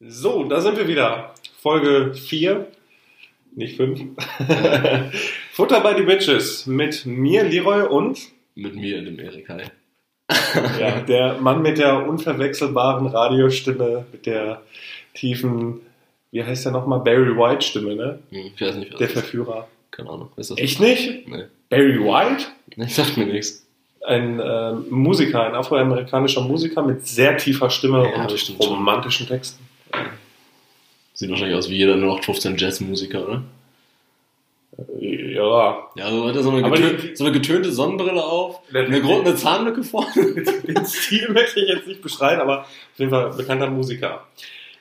So, da sind wir wieder. Folge 4, nicht 5. Futter bei die Bitches mit mir, Leroy und Mit mir, dem Erik, hi. ja, der Mann mit der unverwechselbaren Radiostimme, mit der tiefen, wie heißt der nochmal, Barry White Stimme, ne? Hm, Ich weiß nicht, was Der. Verführer. Keine Ahnung. Echt nicht? Nee. Barry White? Nee, sagt mir nichts. Ein äh, Musiker, ein afroamerikanischer Musiker mit sehr tiefer Stimme Ja, und romantischen Texten. Sieht wahrscheinlich aus wie jeder 0815 Jazzmusiker, oder? Ja, Ja, so hat er so eine, Aber getö die- so eine getönte Sonnenbrille auf, eine große Zahnlücke vorne. Den Stil möchte ich jetzt nicht beschreiben, aber auf jeden Fall bekannter Musiker.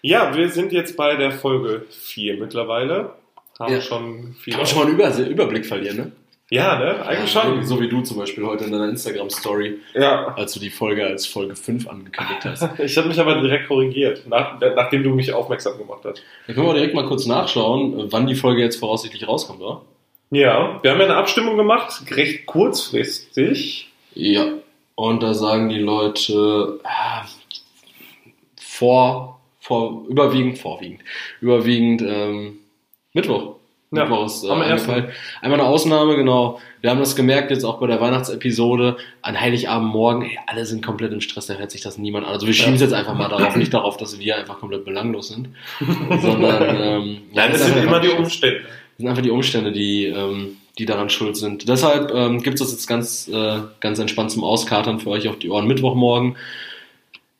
Ja, wir sind jetzt bei der Folge 4 mittlerweile. Haben Ja. schon viel. Kann man schon mal einen Über Überblick verlieren, ne? Ja, ne? Eigentlich schon. So wie du zum Beispiel heute in deiner Instagram-Story, Ja. als du die Folge als Folge 5 angekündigt hast. Ich habe mich aber direkt korrigiert, nach, nachdem du mich aufmerksam gemacht hast. Da können wir direkt mal kurz nachschauen, wann die Folge jetzt voraussichtlich rauskommt, oder? Ja, wir haben ja eine Abstimmung gemacht, recht kurzfristig. Ja. Und da sagen die Leute ah, vor, vor, überwiegend, vorwiegend, überwiegend ähm, Mittwoch. Ja, Mittwoch ist äh, angefallen. Einmal eine Ausnahme, genau. Wir haben das gemerkt jetzt auch bei der Weihnachtsepisode. An Heiligabendmorgen, ey, alle sind komplett im Stress, da hört sich das niemand an. Also wir Ja. schieben es jetzt einfach mal darauf, nicht darauf, dass wir einfach komplett belanglos sind, sondern ähm, Nein, das sind immer die. Umstände. Das sind einfach die Umstände, die, ähm, die daran schuld sind. Deshalb ähm, gibt es das jetzt ganz, äh, ganz entspannt zum Auskatern für euch auf die Ohren Mittwochmorgen.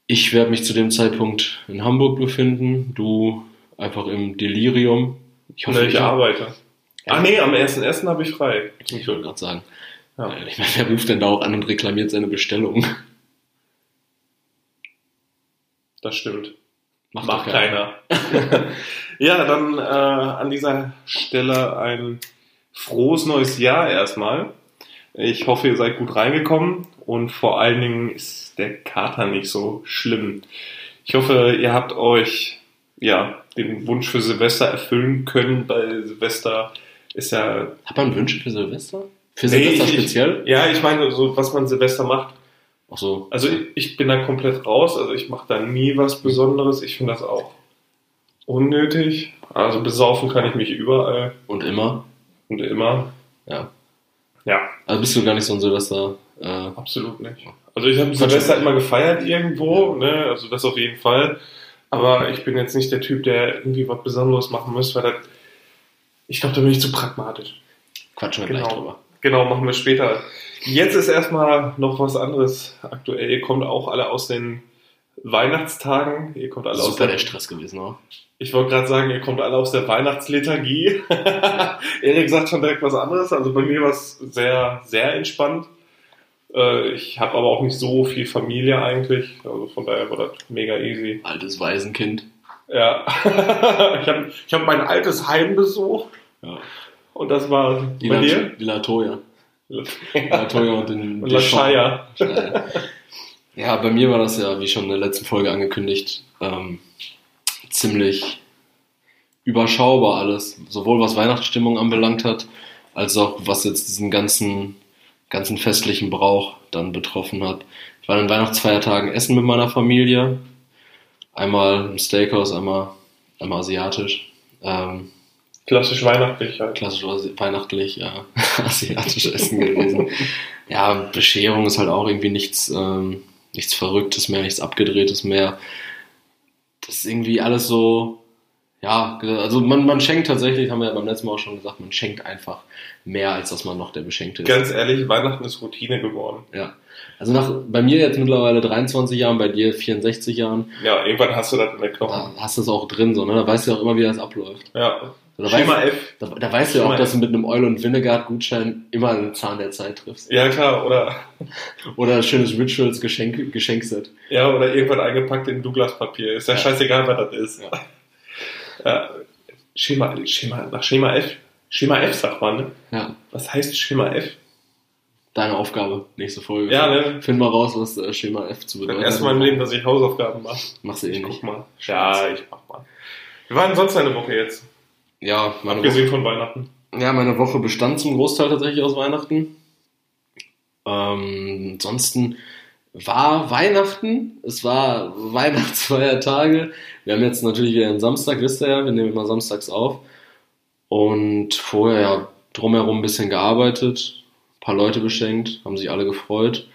Ich werde mich zu dem Zeitpunkt in Hamburg befinden, du einfach im Delirium. Ich hoffe, Ne, ich arbeite. Ah nee, am 1.1. habe ich frei. Ich wollte gerade sagen. Ja. Äh, Ich meine, wer ruft denn da auch an und reklamiert seine Bestellung? Das stimmt. Macht, Macht doch keiner. ja, dann äh, an dieser Stelle ein frohes neues Jahr erstmal. Ich hoffe, ihr seid gut reingekommen und vor allen Dingen ist der Kater nicht so schlimm. Ich hoffe, ihr habt euch ja den Wunsch für Silvester erfüllen können. Bei Silvester ist ja Hat man Wünsche für Silvester? Für Nee, Silvester ich- speziell? ja, ich meine so, was man Silvester macht. Ach so. Also ich, ich bin da komplett raus. Also ich mache da nie was Besonderes. Ich finde das auch unnötig. Also besaufen kann ich mich überall Und immer? und immer. Ja. Ja, Also bist du gar nicht so ein Silvester. Äh, absolut nicht. Also ich habe Silvester immer gefeiert irgendwo, ne? Also das auf jeden Fall. Aber ich bin jetzt nicht der Typ, der irgendwie was Besonderes machen muss, weil das, ich glaube, da bin ich zu pragmatisch. quatschen wir Genau. gleich drüber. Genau, machen wir später. Jetzt ist erstmal noch was anderes aktuell. Ihr kommt auch alle aus den Weihnachtstagen. Ihr kommt alle aus Super der der Stress gewesen, oder? Ich wollte gerade sagen, ihr kommt alle aus der Weihnachtsliturgie. Erik sagt schon direkt was anderes. Also bei mir war es sehr, sehr entspannt. Äh, Ich habe aber auch nicht so viel Familie eigentlich. Also von daher war das mega easy. Altes Waisenkind. Ja. ich habe ich hab mein altes Heim besucht. Ja. Und das war Die, bei La dir? die Latoya. Latoya und den Und Lashaya. Ja, bei mir war das ja, wie schon in der letzten Folge angekündigt, ähm, ziemlich überschaubar alles. Sowohl was Weihnachtsstimmung anbelangt hat, als auch was jetzt diesen ganzen, ganzen festlichen Brauch dann betroffen hat. Ich war an Weihnachtsfeiertagen essen mit meiner Familie. Einmal im Steakhouse, einmal, einmal asiatisch. Ähm, Klassisch weihnachtlich halt. klassisch weihnachtlich, ja, asiatisch essen gewesen. Ja, Bescherung ist halt auch irgendwie nichts, ähm, nichts Verrücktes mehr, nichts Abgedrehtes mehr. Das ist irgendwie alles so, ja, also man, man schenkt tatsächlich, haben wir ja beim letzten Mal auch schon gesagt, man schenkt einfach mehr, als dass man noch der Beschenkte ist. Ganz ehrlich, Weihnachten ist Routine geworden. Ja. Also nach, bei mir jetzt mittlerweile 23 Jahren, bei dir 64 Jahren, Ja, irgendwann hast du das in der da Knochen. hast du es auch drin, so, ne? Da weißt du auch immer, wie das abläuft. Ja. Da Schema weißt, F. da, da weißt du ja auch, Schema dass du mit einem Oil- und Vinegar-Gutschein immer einen Zahn der Zeit triffst. Ja, klar. Oder Oder ein schönes Rituals Geschenk, Geschenkset. Ja, oder irgendwann eingepackt in Douglas-Papier. Ist ja, Ja. scheißegal, was das ist. Ja. Ja. Schema, Schema, nach Schema F. Schema F sagt man, ne? Ja, Was heißt Schema F? deine Aufgabe, nächste Folge. Ja, ne? Find mal raus, was äh, Schema F zu bedeuten erste Mal im Leben, dass ich Hausaufgaben mache. Machst du eh Ich nicht. guck mal. Ja, ich mach mal. Wie war denn sonst deine Woche jetzt? Ja meine, Abgesehen Woche, von Weihnachten. ja, meine Woche bestand zum Großteil tatsächlich aus Weihnachten. Ähm, ansonsten war Weihnachten, es war Weihnachtsfeiertage. Wir haben jetzt natürlich wieder einen Samstag, wisst ihr ja, wir nehmen immer samstags auf. Und vorher ja drumherum ein bisschen gearbeitet, ein paar Leute beschenkt, haben sich alle gefreut,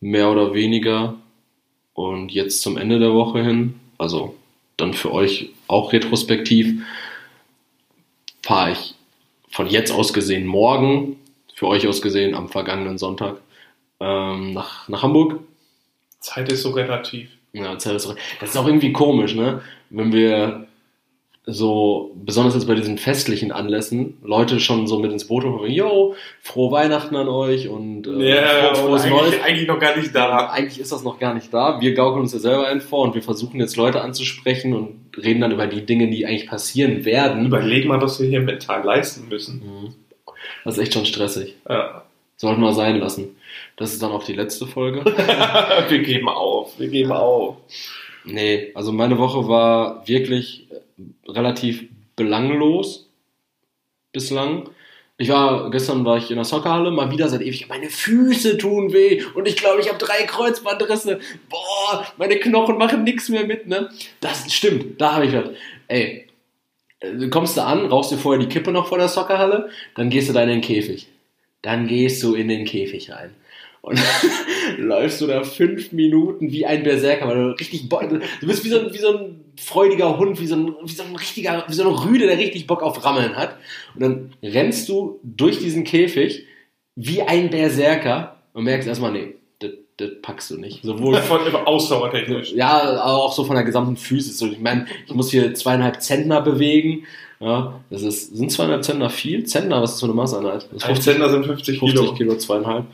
mehr oder weniger. Und jetzt zum Ende der Woche hin, also dann für euch auch retrospektiv, fahre ich von jetzt aus gesehen morgen, für euch aus gesehen am vergangenen Sonntag, ähm, nach, nach Hamburg. Zeit ist so relativ. Ja, Zeit ist so, das ist auch irgendwie komisch, ne? Wenn wir so, besonders jetzt bei diesen festlichen Anlässen, Leute schon so mit ins Boot holen, yo, frohe Weihnachten an euch und äh, ja, froh, frohes eigentlich, Neues. Eigentlich noch gar nicht da. Eigentlich ist das noch gar nicht da. Wir gaukeln uns ja selber ein vor und wir versuchen jetzt Leute anzusprechen und reden dann über die Dinge, die eigentlich passieren werden. Überleg mal, was wir hier mental leisten müssen. Mhm. Das ist echt schon stressig. Ja. Sollten wir sein lassen. Das ist dann auch die letzte Folge. wir geben auf. Wir geben auf. Nee, also meine Woche war wirklich relativ belanglos bislang. Ich war, gestern war ich in der Soccerhalle, mal wieder seit ewig, meine Füße tun weh und ich glaube, ich habe drei Kreuzbandrisse. Boah, meine Knochen machen nichts mehr mit, ne? Das stimmt, da habe ich was. Ey, du kommst da an, rauchst dir vorher die Kippe noch vor der Soccerhalle, dann gehst du da in den Käfig. Dann gehst du in den Käfig rein. Und läufst du da fünf Minuten wie ein Berserker, weil du richtig Bock, du bist wie so, ein, wie so ein freudiger Hund, wie so ein, wie so ein richtiger, wie so eine Rüde, der richtig Bock auf Rammeln hat. Und dann rennst du durch diesen Käfig wie ein Berserker und merkst erstmal, nee, das, packst du nicht. Sowohl von ausdauertechnisch. Ja, auch so von der gesamten Physis. Ich meine, ich muss hier zweieinhalb Zentner bewegen. Ja, das ist, sind zweieinhalb Zentner viel? Zentner, was ist so eine Maßeinheit? Ein Zentner sind 50 Kilo. 50 Kilo, zweieinhalb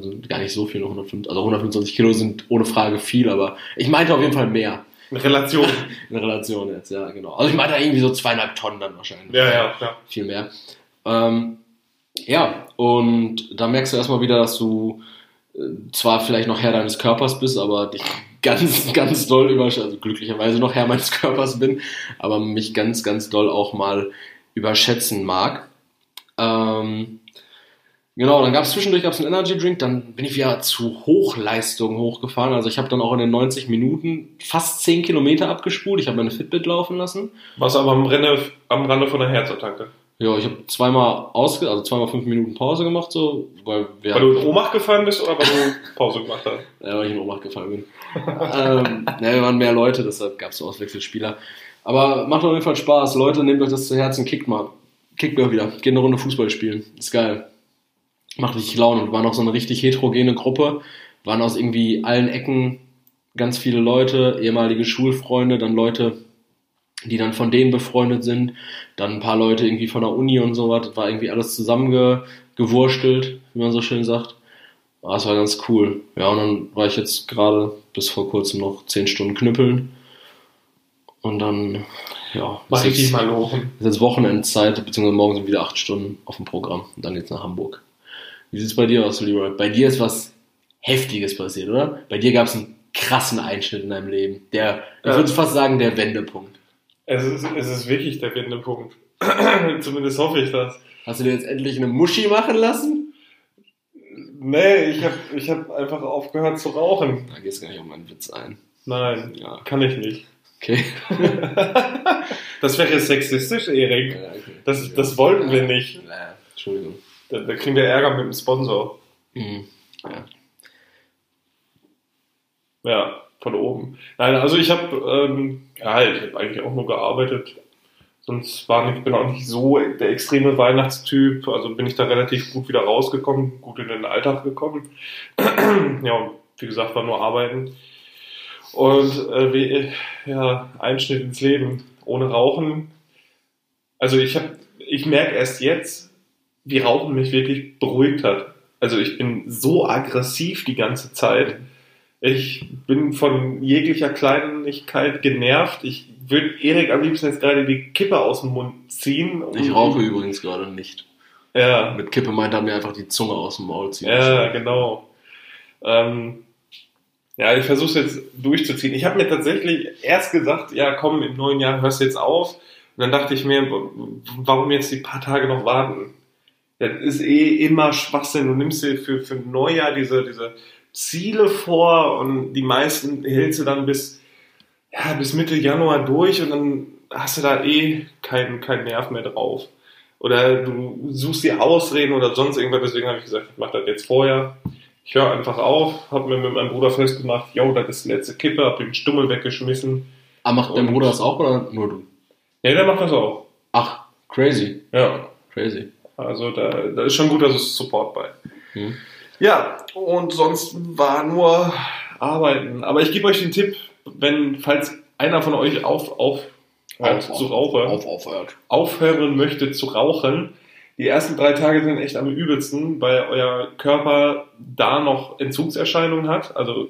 sind gar nicht so viel, 105, also 125 Kilo sind ohne Frage viel, aber ich meinte auf jeden Fall mehr. In Relation. In Relation jetzt, ja, genau. Also ich meinte irgendwie so zweieinhalb Tonnen dann wahrscheinlich. Ja, ja, klar. Viel mehr. Ähm, ja, und da merkst du erstmal wieder, dass du äh, zwar vielleicht noch Herr deines Körpers bist, aber dich ganz, ganz doll überschätzen, also glücklicherweise noch Herr meines Körpers bin, aber mich ganz, ganz doll auch mal überschätzen mag. Ähm, Genau, dann gab es zwischendurch gab's einen Energy Drink, dann bin ich wieder zu Hochleistung hochgefahren. Also ich habe dann auch in den 90 Minuten fast 10 Kilometer abgespult. Ich habe meine Fitbit laufen lassen. Was aber am, Renne, am Rande von der Herzattacke? Ja, ich habe zweimal ausge, also zweimal fünf Minuten Pause gemacht, so, weil wir Weil du in Ohnmacht gefallen bist oder weil du Pause gemacht hast? Ja, weil ich in Ohnmacht gefallen bin. ähm, ja, wir waren mehr Leute, deshalb gab es so Auswechselspieler. Aber macht auf jeden Fall Spaß. Leute, nehmt euch das zu Herzen, kickt mal. Kickt mir wieder. Geht eine Runde Fußball spielen. Ist geil macht richtig Laune und war noch so eine richtig heterogene Gruppe, waren aus irgendwie allen Ecken ganz viele Leute, ehemalige Schulfreunde, dann Leute, die dann von denen befreundet sind, dann ein paar Leute irgendwie von der Uni und so was, das war irgendwie alles zusammengewurstelt, wie man so schön sagt. Ah, das war ganz cool. Ja, und dann war ich jetzt gerade bis vor kurzem noch zehn Stunden knüppeln. Und dann, ja. Mach ich dich mal lochen. Ist jetzt Wochenendzeit, beziehungsweise morgen sind wieder acht Stunden auf dem Programm. Und dann geht's nach Hamburg. Wie sieht es bei dir aus, Leroy? Bei dir ist was Heftiges passiert, oder? Bei dir gab es einen krassen Einschnitt in deinem Leben. Der, ich würde fast sagen, der Wendepunkt. Es ist, es ist wirklich der Wendepunkt. Zumindest hoffe ich das. Hast du dir jetzt endlich eine Muschi machen lassen? Nee, ich habe ich hab einfach aufgehört zu rauchen. Da gehst du gar nicht um meinen Witz ein. Nein, ja. kann ich nicht. Okay. das wäre sexistisch, Erik. Ja, okay. das, das wollten wir nicht. Ja, Entschuldigung. Da, da, kriegen wir Ärger mit dem Sponsor. Mhm. Ja. ja, von oben. Nein, also ich habe ähm, ja, ich habe eigentlich auch nur gearbeitet. Sonst war ich bin auch nicht so der extreme Weihnachtstyp. Also bin ich da relativ gut wieder rausgekommen, gut in den Alltag gekommen. ja, wie gesagt, war nur arbeiten. Und äh, wie, ja, Einschnitt ins Leben ohne Rauchen. Also ich habe, ich merke erst jetzt, wie Rauchen mich wirklich beruhigt hat. Also ich bin so aggressiv die ganze Zeit. Ich bin von jeglicher Kleinigkeit genervt. Ich würde Erik am liebsten jetzt gerade die Kippe aus dem Mund ziehen. Ich rauche übrigens gerade nicht. Ja. Mit Kippe meint er mir einfach die Zunge aus dem Maul ziehen. Ja, genau. Ähm, ja, ich versuche es jetzt durchzuziehen. Ich habe mir tatsächlich erst gesagt, ja komm, im neuen Jahr hörst du jetzt auf. Und dann dachte ich mir, warum jetzt die paar Tage noch warten? das ist eh immer Schwachsinn. Du nimmst dir für, für Neujahr diese, diese Ziele vor und die meisten hältst du dann bis, ja, bis Mitte Januar durch und dann hast du da eh keinen kein Nerv mehr drauf. Oder du suchst dir Ausreden oder sonst irgendwas, deswegen habe ich gesagt, ich mache das jetzt vorher. Ich höre einfach auf, habe mir mit meinem Bruder festgemacht, yo, das ist die letzte Kippe, habe den Stummel weggeschmissen. Aber macht dein Bruder das auch oder nur du? Ja, der macht das auch. Ach, crazy. Ja, Crazy. also da, da ist schon gut, dass es Support bei. Hm. Ja, und sonst war nur Arbeiten. Aber ich gebe euch den Tipp, wenn, falls einer von euch auf, auf, Auf, zu rauchen, Auf, aufhört. aufhören möchte zu rauchen, die ersten drei Tage sind echt am übelsten, weil euer Körper da noch Entzugserscheinungen hat, also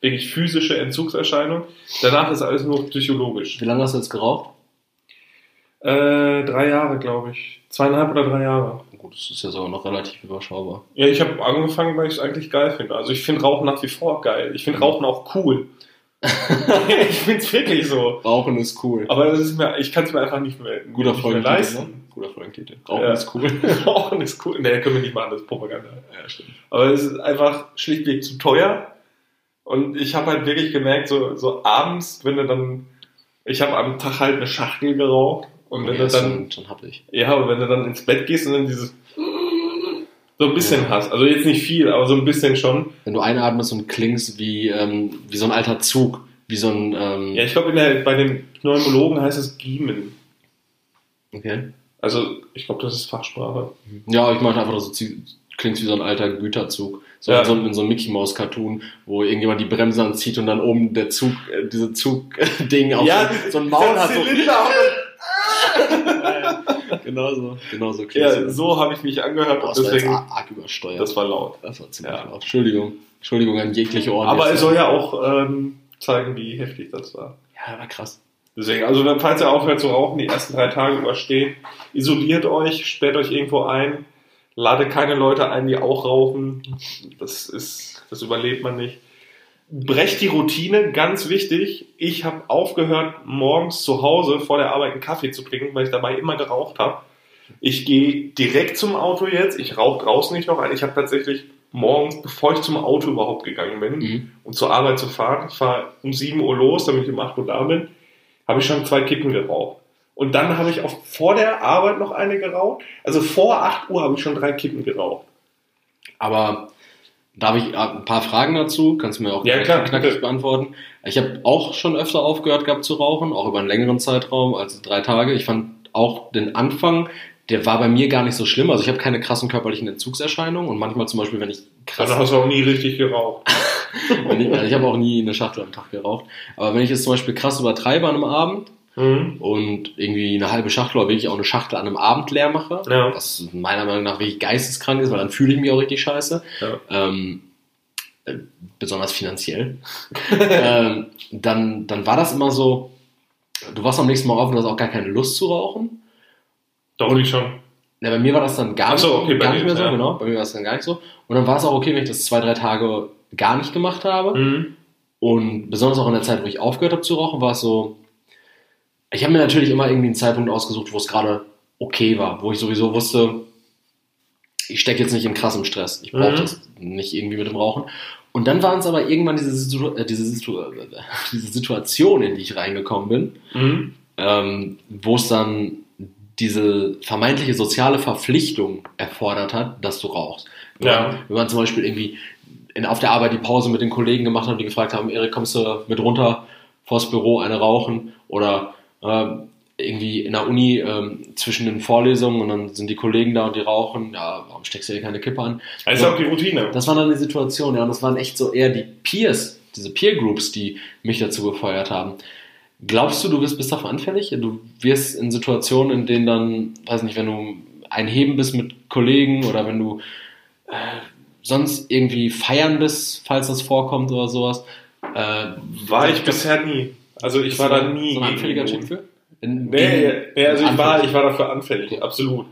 wirklich physische Entzugserscheinungen. Danach ist alles nur psychologisch. Wie lange hast du jetzt geraucht? Äh, drei Jahre, glaube ich. Zweieinhalb oder drei Jahre. Gut, das ist ja sogar noch relativ überschaubar. Ja, ich habe angefangen, weil ich es eigentlich geil finde. Also ich finde Rauchen nach wie vor geil. Ich finde Rauchen auch cool. ich finde es wirklich so. Rauchen ist cool. Aber das ist mir, ich kann es mir einfach nicht mehr, Guter nicht mehr leisten. Ne? Guter Folgentitel. Rauchen Ja. ist cool. Rauchen ist cool. Nee, können wir nicht machen, das ist Propaganda. ja, stimmt. Aber es ist einfach schlichtweg zu teuer. Und ich habe halt wirklich gemerkt, so, so abends, wenn du dann, ich habe am Tag halt eine Schachtel geraucht. Und wenn ja, du dann, schon, schon ich. ja, und wenn du dann ins Bett gehst und dann dieses so ein bisschen hast, also jetzt nicht viel, aber so ein bisschen schon. Wenn du einatmest und klingst wie, ähm, wie so ein alter Zug. Wie so ein. Ähm, Ja, ich glaube, bei den Pneumologen heißt es Giemen. Okay. Also, ich glaube, das ist Fachsprache. Ja, ich meine einfach, dass du zie- klingst wie so ein alter Güterzug. So, Ja. in, so, in so einem Mickey Mouse Cartoon, wo irgendjemand die Bremse anzieht und dann oben der Zug, äh, diese Zug-Ding auf so, so ein Maul hat. So, genau so, genau so klingst ja, so habe ich mich angehört Boah, das war deswegen, arg übersteuert. das war laut. Das war ziemlich Ja. laut. Entschuldigung. Entschuldigung an jegliche Ohren. Aber es soll ja auch ähm, zeigen, wie heftig das war. Ja, war krass. Deswegen, also falls ihr aufhört zu rauchen, die ersten drei Tage überstehen, isoliert euch, sperrt euch irgendwo ein, lade keine Leute ein, die auch rauchen. Das ist, das überlebt man nicht. Brecht die Routine, ganz wichtig. Ich habe aufgehört, morgens zu Hause vor der Arbeit einen Kaffee zu trinken, weil ich dabei immer geraucht habe. Ich gehe direkt zum Auto jetzt. Ich rauche draußen nicht noch ein. Ich habe tatsächlich morgens, bevor ich zum Auto überhaupt gegangen bin, Mhm. um zur Arbeit zu fahren, ich fahre um 7 Uhr los, damit ich um 8 Uhr da bin, habe ich schon zwei Kippen geraucht. Und dann habe ich auch vor der Arbeit noch eine geraucht. Also vor 8 Uhr habe ich schon drei Kippen geraucht. Aber da habe ich äh, ein paar Fragen dazu, kannst du mir auch Ja, klar, knackig beantworten. Ich habe auch schon öfter aufgehört gehabt zu rauchen, auch über einen längeren Zeitraum, also drei Tage. Ich fand auch den Anfang, der war bei mir gar nicht so schlimm. Also ich habe keine krassen körperlichen Entzugserscheinungen und manchmal zum Beispiel, wenn ich krass, Also hast du auch nie richtig geraucht. ich, also ich habe auch nie eine Schachtel am Tag geraucht, aber wenn ich es zum Beispiel krass übertreibe an einem Abend Mhm. und irgendwie eine halbe Schachtel oder wirklich auch eine Schachtel an einem Abend leer mache, Ja. was meiner Meinung nach wirklich geisteskrank ist, weil dann fühle ich mich auch richtig scheiße. Ja. Ähm, äh, besonders finanziell. ähm, dann, dann war das immer so, du warst am nächsten Mal auf und hast auch gar keine Lust zu rauchen. Doch, ich schon. Ja, bei mir war das dann gar, so, okay, gar nicht mehr so, ja. genau. Bei mir war es dann gar nicht so. Und dann war es auch okay, wenn ich das zwei, drei Tage gar nicht gemacht habe. Mhm. Und besonders auch in der Zeit, wo ich aufgehört habe zu rauchen, war es so, ich habe mir natürlich immer irgendwie einen Zeitpunkt ausgesucht, wo es gerade okay war, wo ich sowieso wusste, ich stecke jetzt nicht im krassen Stress. Ich brauche Mhm. das nicht irgendwie mit dem Rauchen. Und dann waren es aber irgendwann diese, Situ äh, diese, Situ äh, diese Situation, in die ich reingekommen bin, Mhm. ähm, wo es dann diese vermeintliche soziale Verpflichtung erfordert hat, dass du rauchst. Wenn, Ja. man, wenn man zum Beispiel irgendwie in, auf der Arbeit die Pause mit den Kollegen gemacht hat, die gefragt haben, Erik, kommst du mit runter vors Büro eine rauchen? Oder irgendwie in der Uni ähm, zwischen den Vorlesungen und dann sind die Kollegen da und die rauchen, ja, warum steckst du dir keine Kippe an? Das ist auch die Routine. Das war dann die Situation, ja, und das waren echt so eher die Peers, diese Peer Groups, die mich dazu befeuert haben. Glaubst du, du wirst bis dafür anfällig? Du wirst in Situationen, in denen dann, weiß nicht, wenn du ein Heben bist mit Kollegen oder wenn du äh, sonst irgendwie feiern bist, falls das vorkommt oder sowas. Äh, War ich bisher nie. Also ich war da nie. so ein anfälliger Typ für? In, Nee, nee also ich war, ich war dafür anfällig, absolut.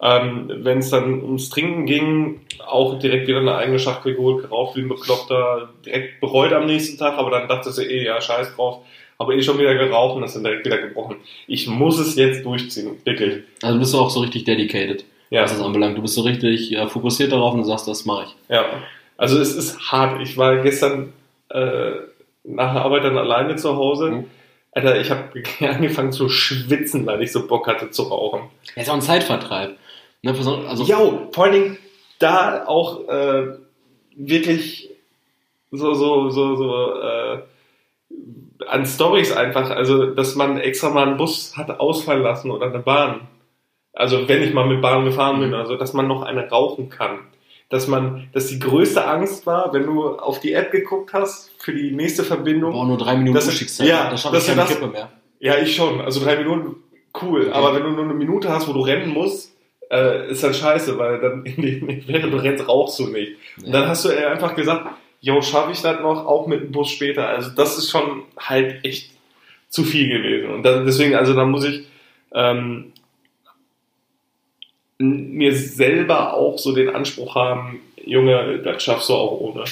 Ähm, Wenn es dann ums Trinken ging, auch direkt wieder eine eigene Schachtel geholt, geraucht wie ein Bekloppter, direkt bereut am nächsten Tag, aber dann dachte sie eh, ja, scheiß drauf, habe eh schon wieder geraucht und das dann direkt wieder gebrochen. Ich muss es jetzt durchziehen, wirklich. Also bist du auch so richtig dedicated, Ja, was das anbelangt. Du bist so richtig äh, fokussiert darauf und du sagst, das mache ich. ja. Also es ist hart. Ich war gestern äh, nach der Arbeit dann alleine zu Hause. Mhm. Alter, ich habe angefangen zu schwitzen, weil ich so Bock hatte zu rauchen. Ja, ist auch ein Zeitvertreib. Ne, person- also, Ja, vor allen Dingen da auch äh, wirklich so, so, so, so äh, an Stories einfach, also dass man extra mal einen Bus hat ausfallen lassen oder eine Bahn. Also wenn ich mal mit Bahn gefahren bin, also dass man noch eine rauchen kann. Dass man, dass die größte Angst war, wenn du auf die App geguckt hast für die nächste Verbindung. boah, nur drei Minuten Das- Umstiegszeit. ja, da schaffe ich keine das- Kippe mehr. Ja, ich schon. Also drei Minuten, cool. Okay. Aber wenn du nur eine Minute hast, wo du rennen musst, äh, ist dann scheiße, weil dann während du rennst, rauchst du nicht. Und dann hast du einfach gesagt, jo, schaffe ich das noch, auch mit dem Bus später. Also das ist schon halt echt zu viel gewesen. Und dann, deswegen, also da muss ich ähm, mir selber auch so den Anspruch haben, Junge, das schaffst du auch ohne.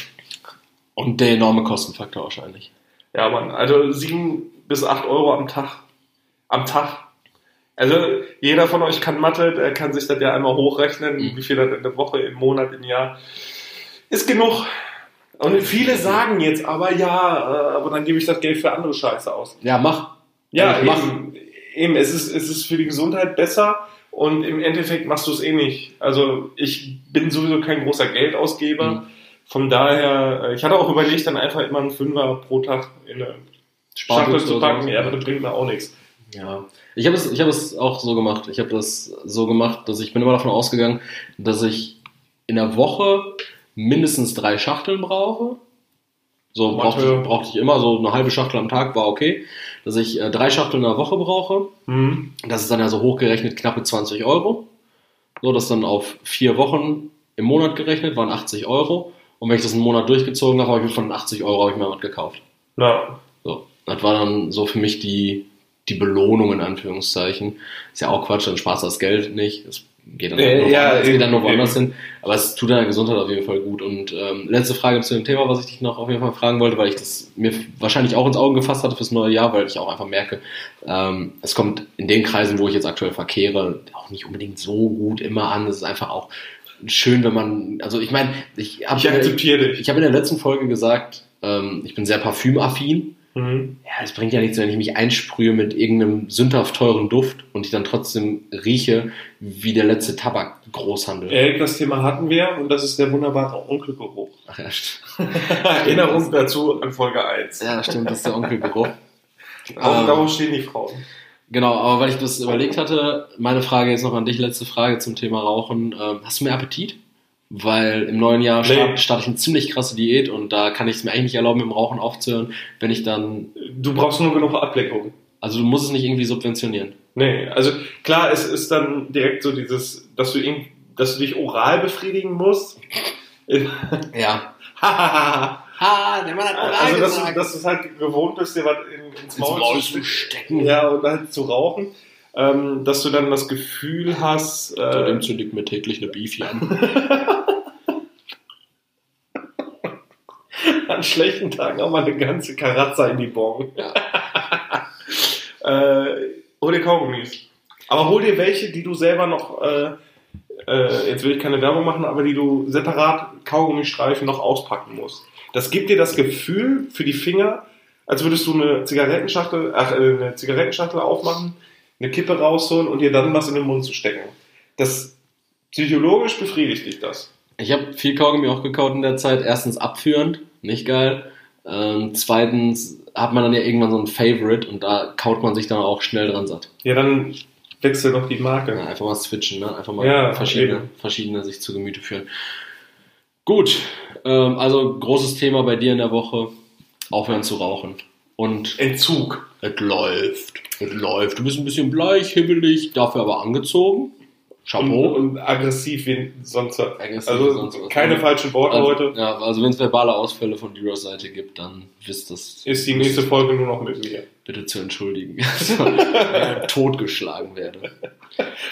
Und der enorme Kostenfaktor wahrscheinlich. Ja, Mann, also sieben bis acht Euro am Tag. Am Tag. Also jeder von euch kann Mathe, der kann sich das ja einmal hochrechnen, Mhm. wie viel das in der Woche, im Monat, im Jahr. Ist genug. Und viele sagen jetzt aber, ja, äh, aber dann gebe ich das Geld für andere Scheiße aus. Ja, mach. Ja, Ja, mach. eben, eben es, ist, es ist für die Gesundheit besser und im Endeffekt machst du es eh nicht. Also ich bin sowieso kein großer Geldausgeber. Mhm. Von daher, äh, ich hatte auch überlegt, dann einfach immer einen Fünfer pro Tag in eine Schachtel zu packen. Ja, aber das bringt mir auch nichts. Ja, ich habe es, ich habe es auch so gemacht. Ich habe das so gemacht, dass ich bin immer davon ausgegangen, dass ich in der Woche mindestens drei Schachteln brauche. So brauchte ich, brauchte ich immer so eine halbe Schachtel am Tag war okay, dass ich äh, drei Schachteln in der Woche brauche. Mhm. Das ist dann ja so hochgerechnet knappe 20 Euro. So, das dann auf vier Wochen im Monat gerechnet waren 80 Euro. Und wenn ich das einen Monat durchgezogen habe, habe ich mir von den 80 Euro habe ich mir was gekauft. Ja. So, das war dann so für mich die, die Belohnung in Anführungszeichen. Ist ja auch Quatsch, dann sparst du das Geld nicht. Es geht dann, Äh, ja, woanders, es geht dann noch woanders hin. Aber es tut deiner Gesundheit auf jeden Fall gut. Und ähm, letzte Frage zu dem Thema, was ich dich noch auf jeden Fall fragen wollte, weil ich das mir wahrscheinlich auch ins Auge gefasst hatte fürs neue Jahr, weil ich auch einfach merke, ähm, es kommt in den Kreisen, wo ich jetzt aktuell verkehre, auch nicht unbedingt so gut immer an. Es ist einfach auch schön, wenn man, also ich meine, ich habe Ich akzeptiere dich. ich habe in der letzten Folge gesagt, ähm, ich bin sehr parfümaffin. Mhm. Ja, es bringt ja nichts, wenn ich mich einsprühe mit irgendeinem sündhaft teuren Duft und ich dann trotzdem rieche wie der letzte Tabak-Großhandel. Erik, das Thema hatten wir und das ist der wunderbare Onkelgeruch. Ach ja, st- Erinnerung dazu an Folge 1. ja, stimmt, das ist der Onkelgeruch. Auch Ähm, darauf stehen die Frauen. Genau, aber weil ich das überlegt hatte, meine Frage jetzt noch an dich, letzte Frage zum Thema Rauchen. Ähm, hast du mehr Appetit? Weil im neuen Jahr Nee. starte start ich eine ziemlich krasse Diät und da kann ich es mir eigentlich nicht erlauben, mit dem Rauchen aufzuhören, wenn ich dann, Du brauchst nur genug Ablenkung. also du musst es nicht irgendwie subventionieren. Nee, also klar, es ist dann direkt so dieses, dass du, irgend, dass du dich oral befriedigen musst. Ja. also, Ha, der Mann hat dass du, dass du es halt gewohnt bist, dir was in, ins Maul, Maul zu zu stecken. Ja, und halt zu rauchen. Ähm, dass du dann das Gefühl hast, Seitdem äh, zünde ich mir täglich eine Beefy an. an schlechten Tagen auch mal eine ganze Karazza in die Bon. Äh, hol dir Kaugummis. Aber hol dir welche, die du selber noch, äh, äh, jetzt will ich keine Werbung machen, aber die du separat Kaugummistreifen noch auspacken musst. Das gibt dir das Gefühl für die Finger, als würdest du eine Zigarettenschachtel, ach, äh, eine Zigarettenschachtel aufmachen, eine Kippe rausholen und dir dann was in den Mund zu stecken. Das psychologisch befriedigt dich das. Ich habe viel Kaugummi auch gekaut in der Zeit. Erstens abführend, nicht geil. Ähm, zweitens hat man dann ja irgendwann so ein Favorite und da kaut man sich dann auch schnell dran satt. Ja, dann wechsel doch die Marke. Ja, einfach mal switchen, ne? einfach mal Ja, verschiedene, eben. verschiedene sich zu Gemüte führen. Gut, ähm, also großes Thema bei dir in der Woche, aufhören zu rauchen. Und Entzug. es läuft, es läuft. Du bist ein bisschen bleich, hibbelig, dafür aber angezogen. Und, Chapeau. und aggressiv wie sonst was. Aggressiv Also sonst was. keine falschen Worte Also, heute. Ja, also wenn es verbale Ausfälle von Diros Seite gibt, dann wisst das Ist die nächste Folge nur noch mit mir. bitte zu entschuldigen. Ich totgeschlagen werde.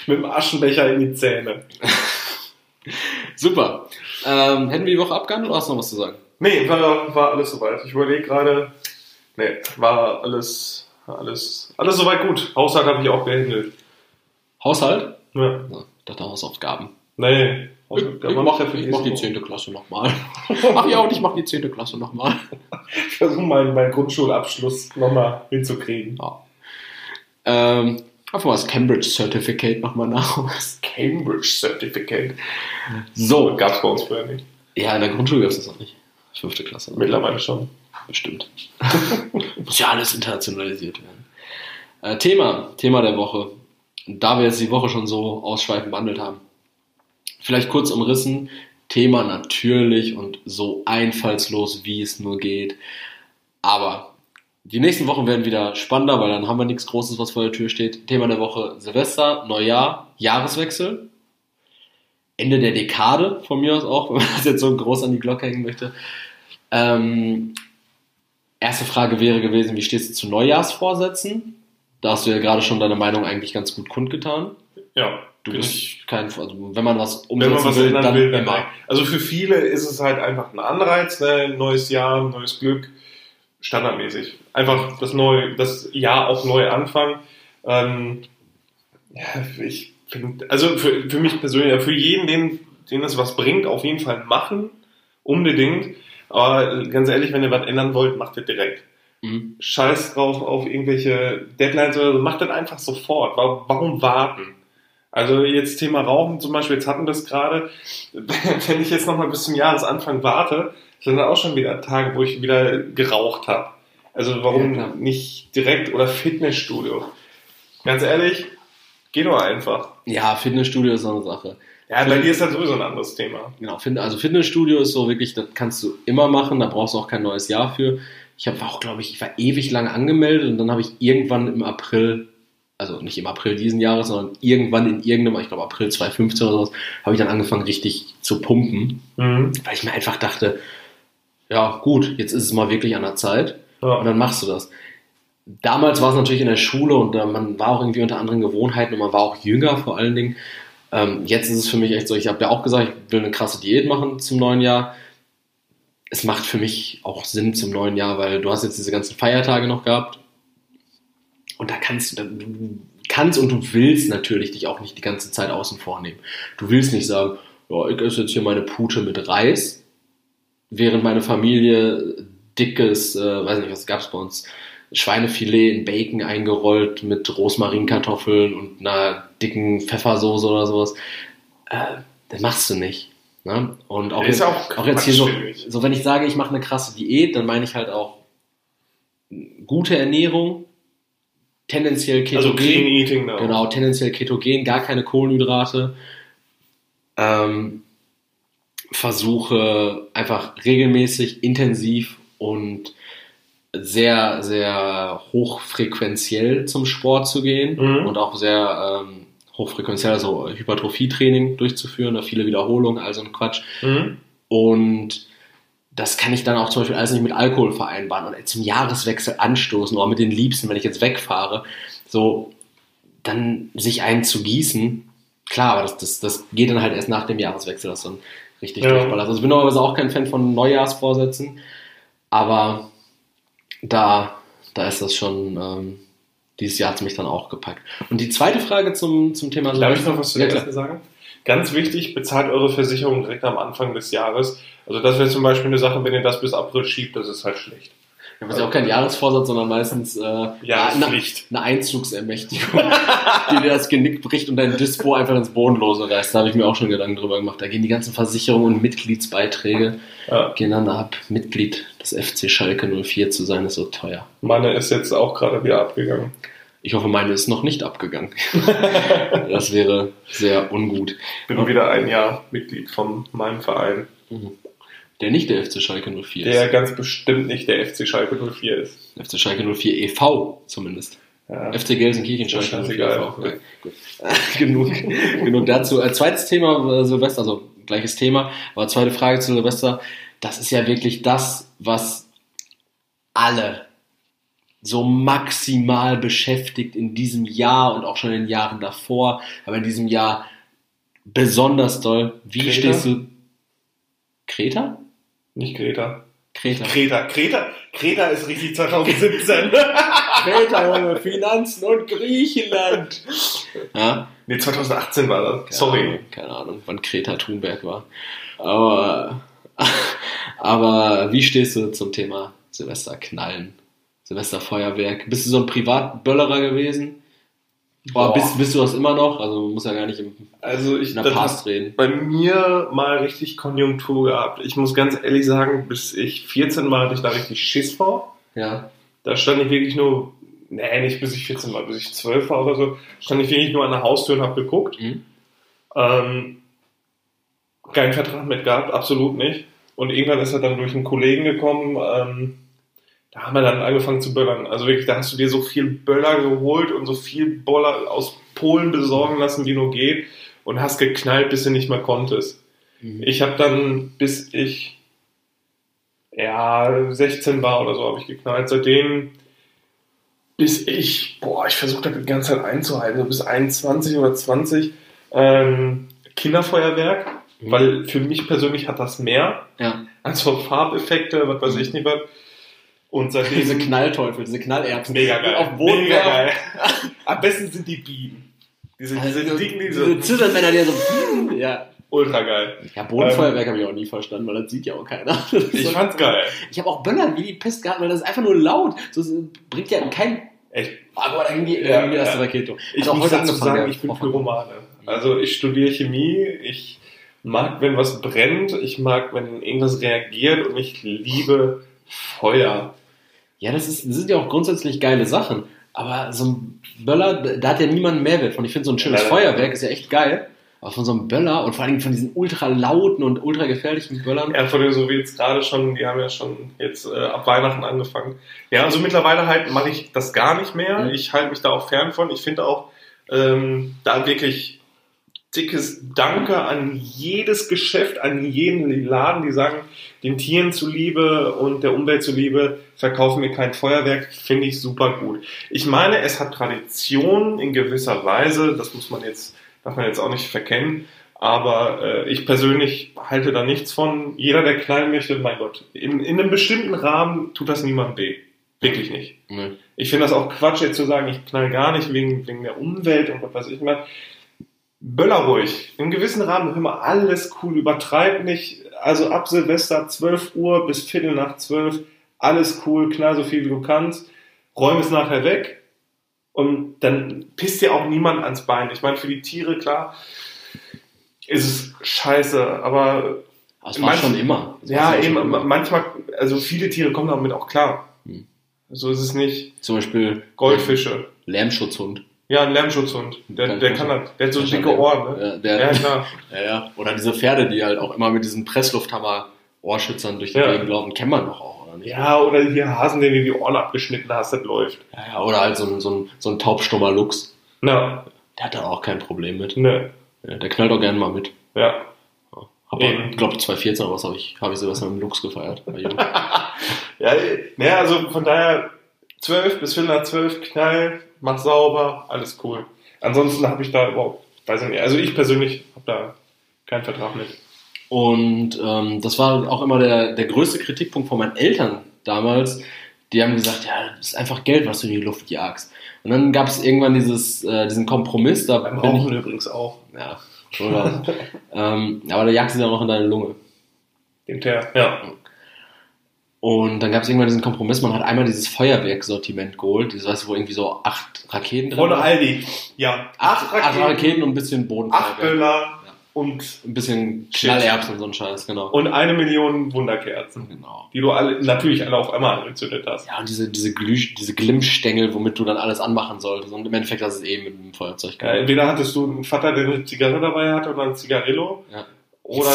Mit dem Aschenbecher in die Zähne. Super. Ähm, hätten wir die Woche abgehandelt oder hast du noch was zu sagen? Nee, war, war alles soweit. Ich überlege gerade. Nee, war alles, alles, alles soweit gut. Haushalt habe ich auch gehandelt. Haushalt? Ja. Ja, ich dachte Hausaufgaben. Nee, Ich, ich mache mach die 10. Klasse nochmal. Ach ja, und ich mache die 10. Klasse nochmal. Ich versuche meinen, meinen Grundschulabschluss nochmal hinzukriegen. Ja. Ähm, einfach mal das Cambridge Certificate nochmal nach. Das Cambridge Certificate. So. Gab es bei uns früher nicht. Ja, in der Grundschule gab es das noch nicht. Fünfte Klasse. Mittlerweile schon. Bestimmt. Muss ja alles internationalisiert werden. Äh, Thema, Thema der Woche. Da wir jetzt die Woche schon so ausschweifend behandelt haben. Vielleicht kurz umrissen. Thema natürlich und so einfallslos, wie es nur geht. Aber die nächsten Wochen werden wieder spannender, weil dann haben wir nichts Großes, was vor der Tür steht. Thema der Woche Silvester, Neujahr, Jahreswechsel. Ende der Dekade, von mir aus auch, wenn man das jetzt so groß an die Glocke hängen möchte. Ähm, erste Frage wäre gewesen, wie stehst du zu Neujahrsvorsätzen? Da hast du ja gerade schon deine Meinung eigentlich ganz gut kundgetan. Ja. Du bist kein, also wenn man was Wenn man umsetzen was will, dann will, dann immer. nein. Also für viele ist es halt einfach ein Anreiz, ne? neues Jahr, neues Glück, standardmäßig. Einfach das neue, das Jahr auch neu anfangen. Ähm, ja, ich finde, also für, für mich persönlich, für jeden, den, den es was bringt, auf jeden Fall machen, unbedingt. Aber ganz ehrlich, wenn ihr was ändern wollt, macht ihr direkt. Mhm. Scheiß drauf auf irgendwelche Deadlines oder so, macht das einfach sofort. Wa- Warum warten? Also jetzt Thema Rauchen zum Beispiel, jetzt hatten wir das gerade. Wenn ich jetzt nochmal bis zum Jahresanfang warte, sind dann auch schon wieder Tage, wo ich wieder geraucht habe. Also warum Ja, nicht direkt oder Fitnessstudio? Ganz ehrlich, geh doch einfach. Ja, Fitnessstudio ist so eine Sache. Ja, bei dir ist das sowieso ein anderes Thema. Genau, also Fitnessstudio ist so wirklich, das kannst du immer machen, da brauchst du auch kein neues Jahr für. Ich habe auch, glaube ich, ich war ewig lange angemeldet und dann habe ich irgendwann im April, also nicht im April diesen Jahres, sondern irgendwann in irgendeinem, ich glaube April 2015 oder sowas, habe ich dann angefangen richtig zu pumpen, Mhm. weil ich mir einfach dachte, ja gut, jetzt ist es mal wirklich an der Zeit und Ja. dann machst du das. Damals war es natürlich in der Schule und äh, man war auch irgendwie unter anderen Gewohnheiten und man war auch jünger vor allen Dingen. Ähm, jetzt ist es für mich echt so, ich habe ja auch gesagt, ich will eine krasse Diät machen zum neuen Jahr. Es macht für mich auch Sinn zum neuen Jahr, weil du hast jetzt diese ganzen Feiertage noch gehabt und da kannst du, du kannst und du willst natürlich dich auch nicht die ganze Zeit außen vornehmen. Du willst nicht sagen, ja, ich esse jetzt hier meine Pute mit Reis, während meine Familie dickes, äh, weiß nicht, was gab's bei uns, Schweinefilet in Bacon eingerollt mit Rosmarinkartoffeln und einer dicken Pfeffersoße oder sowas. Äh, das machst du nicht. Ne? Und auch, jetzt, auch auch jetzt hier so, so, wenn ich sage, ich mache eine krasse Diät, dann meine ich halt auch gute Ernährung, tendenziell ketogen. Also Clean Eating da. Genau, tendenziell ketogen, gar keine Kohlenhydrate. Ähm, versuche einfach regelmäßig, intensiv und sehr, sehr hochfrequenziell zum Sport zu gehen Mhm. und auch sehr ähm, hochfrequenziell, also Hypertrophietraining durchzuführen, da viele Wiederholungen, also ein Quatsch. Mhm. Und das kann ich dann auch zum Beispiel alles nicht mit Alkohol vereinbaren und zum Jahreswechsel anstoßen oder mit den Liebsten, wenn ich jetzt wegfahre. So, dann sich einen zu gießen, klar, aber das, das, das geht dann halt erst nach dem Jahreswechsel, das dann richtig Ja. durchballert. Also ich bin normalerweise auch kein Fan von Neujahrsvorsätzen, aber da, da ist das schon, ähm, dieses Jahr hat es mich dann auch gepackt. Und die zweite Frage zum, zum Thema Darf ich noch was zu der ersten sagen? Ganz wichtig, bezahlt eure Versicherung direkt am Anfang des Jahres. Also das wäre zum Beispiel eine Sache, wenn ihr das bis April schiebt, das ist halt schlecht. Ja, ist ja auch kein Jahresvorsatz, sondern meistens äh, Ja, ist eine, eine Einzugsermächtigung, die dir das Genick bricht und dein Dispo einfach ins Bodenlose reißt. Da habe ich mir auch schon Gedanken drüber gemacht. Da gehen die ganzen Versicherungen und Mitgliedsbeiträge Ja. gehen dann ab. Mitglied des FC Schalke 04 zu sein, ist so teuer. Meine ist jetzt auch gerade wieder abgegangen. Ich hoffe, meine ist noch nicht abgegangen. das wäre sehr ungut. Bin wieder ein Jahr Mitglied von meinem Verein, Der nicht der FC Schalke 04 der ganz bestimmt nicht der FC Schalke 04 ist. ist. FC Schalke 04 e.V. zumindest. Ja. FC Gelsenkirchen Ist Schalke 04 scheißegal. e.V. Okay, genug, genug dazu. Äh, zweites Thema, äh, Silvester, also gleiches Thema, aber zweite Frage zu Silvester. Das ist ja wirklich das, was alle so maximal beschäftigt in diesem Jahr und auch schon in den Jahren davor, aber in diesem Jahr besonders doll. Wie Kreta? stehst du? Kreta? Nicht Greta. Kreta. Kreta. Kreta. Kreta ist richtig 2017. Kreta, Junge, Finanzen und Griechenland. Ja, Nee, 2018 war das. keine Sorry. Ahnung, keine Ahnung, wann Kreta Thunberg war. Aber, aber wie stehst du zum Thema Silvesterknallen? Silvesterfeuerwerk? Bist du so ein Privatböllerer gewesen? Boah, Boah. bist, bist du das immer noch? Also man muss ja gar nicht im, Also ich in der Past reden. bei mir mal richtig Konjunktur gehabt. Ich muss ganz ehrlich sagen, bis ich 14 war, hatte ich da richtig Schiss vor. Ja. Da stand ich wirklich nur, nee, nicht bis ich 14 war, bis ich 12 war oder so, stand ich wirklich nur an der Haustür und habe geguckt. Mhm. Ähm, keinen Vertrag mit gehabt, absolut nicht. Und irgendwann ist er dann durch einen Kollegen gekommen, ähm, da haben wir dann angefangen zu böllern. Also wirklich, da hast du dir so viel Böller geholt und so viel Boller aus Polen besorgen lassen, wie nur geht. Und hast geknallt, bis du nicht mehr konntest. Mhm. Ich habe dann, bis ich ja 16 war oder so, habe ich geknallt. Seitdem bis ich, boah, ich versuche das die ganze Zeit einzuhalten, so bis 21 oder 20 ähm, Kinderfeuerwerk, Mhm. weil für mich persönlich hat das mehr. Ja. Also Farbeffekte, was weiß ich nicht was. Und seitdem Diese Knallteufel, diese Knallerbsen. mega geil. Auf den Boden mega geil. Am besten sind die Bienen. Diese, diese Also, dicken, diese diese Zitternmänner, die so, ja. ultra geil. Ja, Bodenfeuerwerk habe ich auch nie verstanden, weil das sieht ja auch keiner. Das Ich so- fand's geil. Ich habe auch Böllern wie die Pest gehabt, weil das ist einfach nur laut. So, es bringt ja kein. Echt. Aber dann ging die, Ja, die erste ja. Rakete. Ich Hat auch muss dazu sagen, ich bin Vorfang. Pyromane. Also ich studiere Chemie, ich mag, wenn was brennt, ich mag, wenn irgendwas reagiert und ich liebe Feuer. Ja, das, ist, das sind ja auch grundsätzlich geile Sachen. Aber so ein Böller, da hat ja niemand einen Mehrwert von. Ich finde, so ein schönes nein, Feuerwerk ist ja echt geil. Aber von so einem Böller und vor allem von diesen ultra lauten und ultra gefährlichen Böllern. Ja, von dem so wie jetzt gerade schon, die haben ja schon jetzt äh, ab Weihnachten angefangen. Ja, also mittlerweile halt mache ich das gar nicht mehr. Mhm. Ich halte mich da auch fern von. Ich finde auch ähm, da wirklich dickes Danke an jedes Geschäft, an jeden Laden, die sagen, den Tieren zuliebe und der Umwelt zuliebe, verkaufen wir kein Feuerwerk, finde ich super gut. Ich meine, es hat Tradition in gewisser Weise, das muss man jetzt, darf man jetzt auch nicht verkennen, aber äh, ich persönlich halte da nichts von. Jeder, der knallen möchte, mein Gott, in, in einem bestimmten Rahmen tut das niemandem weh. Wirklich nicht. Nee. Ich finde das auch Quatsch, jetzt zu sagen, ich knall gar nicht wegen, wegen der Umwelt und was weiß ich mal. Böller ruhig. Im gewissen Rahmen mal alles cool, übertreib nicht. Also ab Silvester 12 Uhr bis Viertel nach 12, alles cool, knall so viel wie du kannst. Räum es nachher weg und dann pisst dir auch niemand ans Bein. Ich meine, für die Tiere, klar, ist es scheiße, aber es war schon immer. Das ja, schon eben, immer. manchmal, also viele Tiere kommen damit auch klar. Hm. So ist es nicht. Zum Beispiel Goldfische. Lärmschutzhund. Ja, ein Lärmschutzhund. Der, Kann- der kann das. Der hat so dicke. Ohren, ne? Ja, der, Ja, klar. Ja, ja. Oder diese Pferde, die halt auch immer mit diesen Presslufthammer-Ohrschützern durch die Ja. Gegend laufen, kennt man doch auch, oder nicht? Ja, oder hier Hasen, den du die Ohren abgeschnitten hast, das läuft. Ja, ja, oder halt so ein, so ein, so ein taubstummer Luchs. Na, Der hat da auch kein Problem mit. ne. Ja, der knallt auch gerne mal mit. Ja. Hab Eben. ich glaube 2014 oder was habe ich, hab ich Silvester mit dem Luchs gefeiert. Ja, ne, also von daher 12 bis Viertel nach 12 Knall, mach sauber, alles cool. Ansonsten habe ich da überhaupt, weiß ich nicht, also ich persönlich habe da keinen Vertrag mit. Und ähm, das war auch immer der, der größte Kritikpunkt von meinen Eltern damals. Die haben gesagt, ja, das ist einfach Geld, was du in die Luft jagst. Und dann gab es irgendwann dieses, äh, diesen Kompromiss, da Beim bin ich, Rauchen übrigens auch. ja, oder, ähm, aber da jagst du dann auch in deine Lunge. Den Teer. Ja. Und dann gab es irgendwann diesen Kompromiss, man hat einmal dieses Feuerwerksortiment geholt, dieses, weißt du, wo irgendwie so acht Raketen drin Von waren. Aldi. Ja. Acht, acht Raketen und ein bisschen acht Bodenfeuerwerk. Böller und, Ein bisschen. Knallerbsen und so ein Scheiß, genau. und eine Million Wunderkerzen, genau. die du alle, natürlich alle auf einmal angezündet hast. Ja, und diese, diese, Glüh, diese Glimmstängel, womit du dann alles anmachen solltest. Und im Endeffekt hast du es eh mit einem Feuerzeug Ja, entweder hattest du einen Vater, der eine Zigarre dabei hatte oder ein Zigarillo. Ja. Oder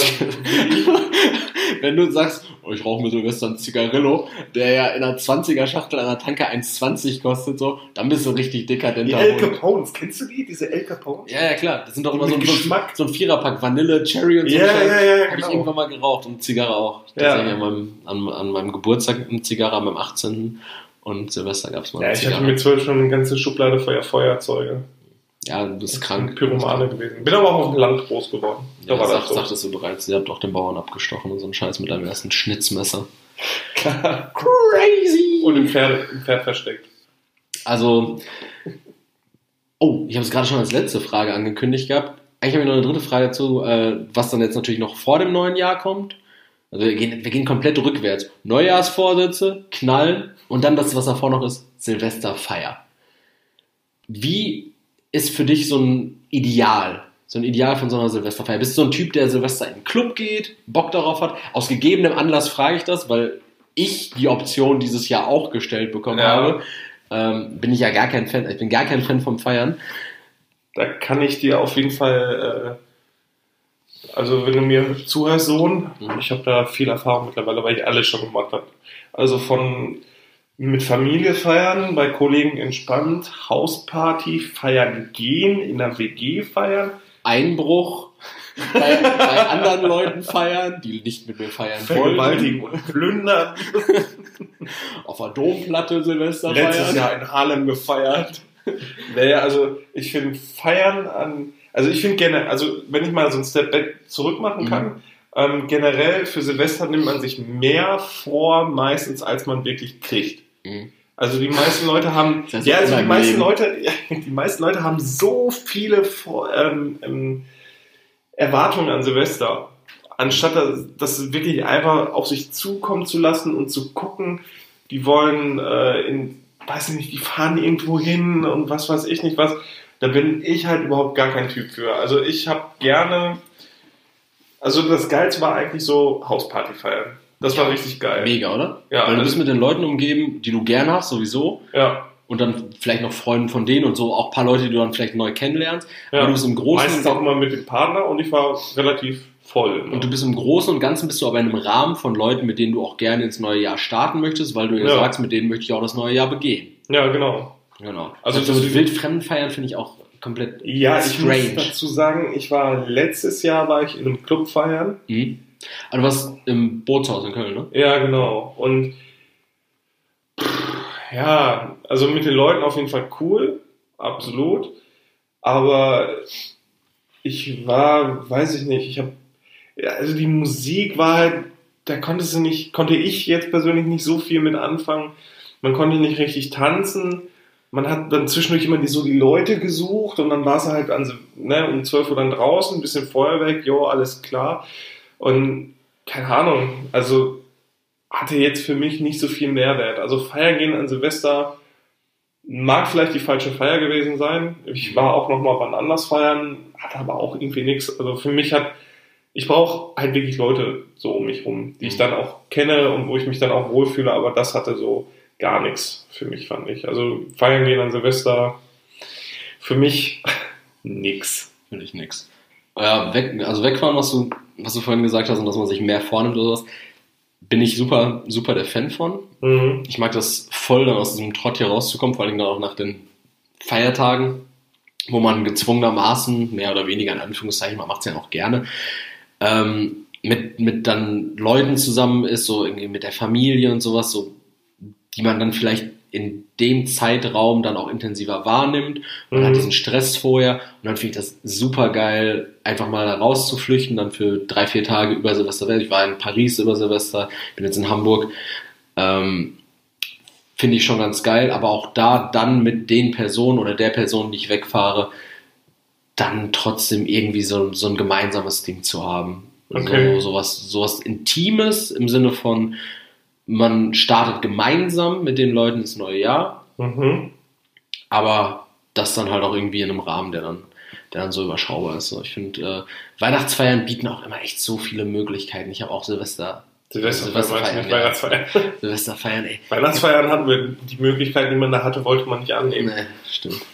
Wenn du sagst, oh, ich rauche mir Silvester ein Zigarillo, der ja in einer 20er Schachtel an der Tanke 1,20 kostet, so, dann bist du richtig die dekadenter El Hund. Capones. Kennst du die? Diese El Capones? Ja, ja, klar. Das sind doch immer so Geschmack. so ein Viererpack Vanille, Cherry und so. Ja, Scheiß. ja, ja, Hab ich genau. irgendwann mal geraucht und Zigarre auch. Ja. Tatsächlich an, meinem, an, an meinem Geburtstag eine Zigarre, an meinem 18. Und Silvester gab's mal Ja, ich hatte Zigarre. mit zwölf schon eine ganze Schublade Feuer, Feuerzeuge. Ja, du bist Ich bin krank. Pyromane gewesen. Bin aber auch auf dem Land groß geworden. Da Ja, war sag, das so. sagtest du bereits, ihr habt auch den Bauern abgestochen und so einen Scheiß mit deinem ersten Schnitzmesser. Crazy! Und im Pferd, im Pferd versteckt. Also, oh, ich habe es gerade schon als letzte Frage angekündigt gehabt. Eigentlich habe ich noch eine dritte Frage dazu, äh, was dann jetzt natürlich noch vor dem neuen Jahr kommt. Also wir gehen, wir gehen komplett rückwärts. Neujahrsvorsätze, knallen und dann das, was davor noch ist, Silvesterfeier. Wie ist für dich so ein Ideal, so ein Ideal von so einer Silvesterfeier? Bist du so ein Typ, der Silvester in den Club geht, Bock darauf hat? Aus gegebenem Anlass frage ich das, weil ich die Option dieses Jahr auch gestellt bekommen Ja. habe. Ähm, bin ich ja gar kein Fan, ich bin gar kein Fan vom Feiern. Da kann ich dir auf jeden Fall, äh, also wenn du mir zuhörst, Sohn, Mhm. ich habe da viel Erfahrung mittlerweile, weil ich alles schon gemacht habe. Also von mit Familie feiern, bei Kollegen entspannt, Hausparty, feiern gehen, in der WG feiern, Einbruch bei, bei anderen Leuten feiern, die nicht mit mir feiern wollen. vergewaltigen und plündern. Auf der Domplatte Silvester Letztes feiern. Jahr in Harlem gefeiert. Naja, also ich finde Feiern an, also ich finde gerne, also wenn ich mal so einen Step back zurück machen Mhm. kann, ähm, generell für Silvester nimmt man sich mehr vor, meistens als man wirklich kriegt. Mhm. Also die meisten Leute haben, Das heißt, ja, also die meisten Leute, die meisten Leute haben so viele ähm, ähm, Erwartungen an Silvester, anstatt das, das wirklich einfach auf sich zukommen zu lassen und zu gucken, die wollen äh, in, weiß ich nicht, die fahren irgendwo hin und was weiß ich nicht was. Da bin ich halt überhaupt gar kein Typ für. Also ich habe gerne, also das Geilste war eigentlich so Hausparty feiern. Das war richtig geil. Mega, oder? Ja, Weil du also- bist mit den Leuten umgeben, die du gern hast, sowieso. Ja. Und dann vielleicht noch Freunden von denen und so, auch ein paar Leute, die du dann vielleicht neu kennenlernst. Ja. Aber du bist im Großen Meistens auch immer mit dem Partner und ich war relativ voll. ne? und du bist im Großen und Ganzen bist du aber in einem Rahmen von Leuten, mit denen du auch gerne ins neue Jahr starten möchtest, weil du ja, Ja. sagst, mit denen möchte ich auch das neue Jahr begehen. ja, genau. Genau. Also Also so mit wildfremden feiern finde ich auch komplett Ja, ich strange. muss dazu sagen, ich war letztes Jahr war ich in einem Club feiern. Mhm. Aber du warst im Bootshaus in Köln, ne? Ja, genau. Und ja, also mit den Leuten auf jeden Fall cool, absolut. Aber ich war, weiß ich nicht, ich habe, also die Musik war halt, da konntest du nicht, konnte ich jetzt persönlich nicht so viel mit anfangen. Man konnte nicht richtig tanzen. Man hat dann zwischendurch immer die, so die Leute gesucht und dann war es halt an, ne, um 12 Uhr dann draußen, ein bisschen Feuerwerk, jo, alles klar. Und keine Ahnung, also hatte jetzt für mich nicht so viel Mehrwert. Also feiern gehen an Silvester mag vielleicht die falsche Feier gewesen sein. Ich war auch noch mal wann anders feiern, hatte aber auch irgendwie nichts. Also für mich hat, ich brauche halt wirklich Leute so um mich rum, die ich dann auch kenne und wo ich mich dann auch wohlfühle, aber das hatte so gar nichts für mich, fand ich. Also feiern gehen an Silvester, für mich nix. Finde ich nix. Ja, weg, also wegfahren, was du, was du vorhin gesagt hast, und dass man sich mehr vornimmt oder sowas, bin ich super, super der Fan von. Mhm. Ich mag das voll, dann aus diesem Trott hier rauszukommen, vor allem dann auch nach den Feiertagen, wo man gezwungenermaßen, mehr oder weniger in Anführungszeichen, man macht es ja auch gerne, ähm, mit, mit dann Leuten zusammen ist, so irgendwie mit der Familie und sowas, so, die man dann vielleicht in dem Zeitraum dann auch intensiver wahrnimmt. Man Mhm. hat diesen Stress vorher und dann finde ich das super geil, einfach mal da rauszuflüchten, dann für drei, vier Tage über Silvester. Ich war in Paris über Silvester, bin jetzt in Hamburg. Ähm, finde ich schon ganz geil, aber auch da dann mit den Personen oder der Person, die ich wegfahre, dann trotzdem irgendwie so, so ein gemeinsames Ding zu haben. Okay. So, sowas, sowas Intimes im Sinne von, man startet gemeinsam mit den Leuten ins neue Jahr, Mhm. aber das dann halt auch irgendwie in einem Rahmen, der dann, der dann so überschaubar ist. Ich finde, äh, Weihnachtsfeiern bieten auch immer echt so viele Möglichkeiten. Ich habe auch Silvester, Silvesterfeiern, du nicht ja. Weihnachtsfeiern. Silvesterfeiern, ey. Weihnachtsfeiern hatten wir die Möglichkeit, die man da hatte, wollte man nicht annehmen. Nee, stimmt.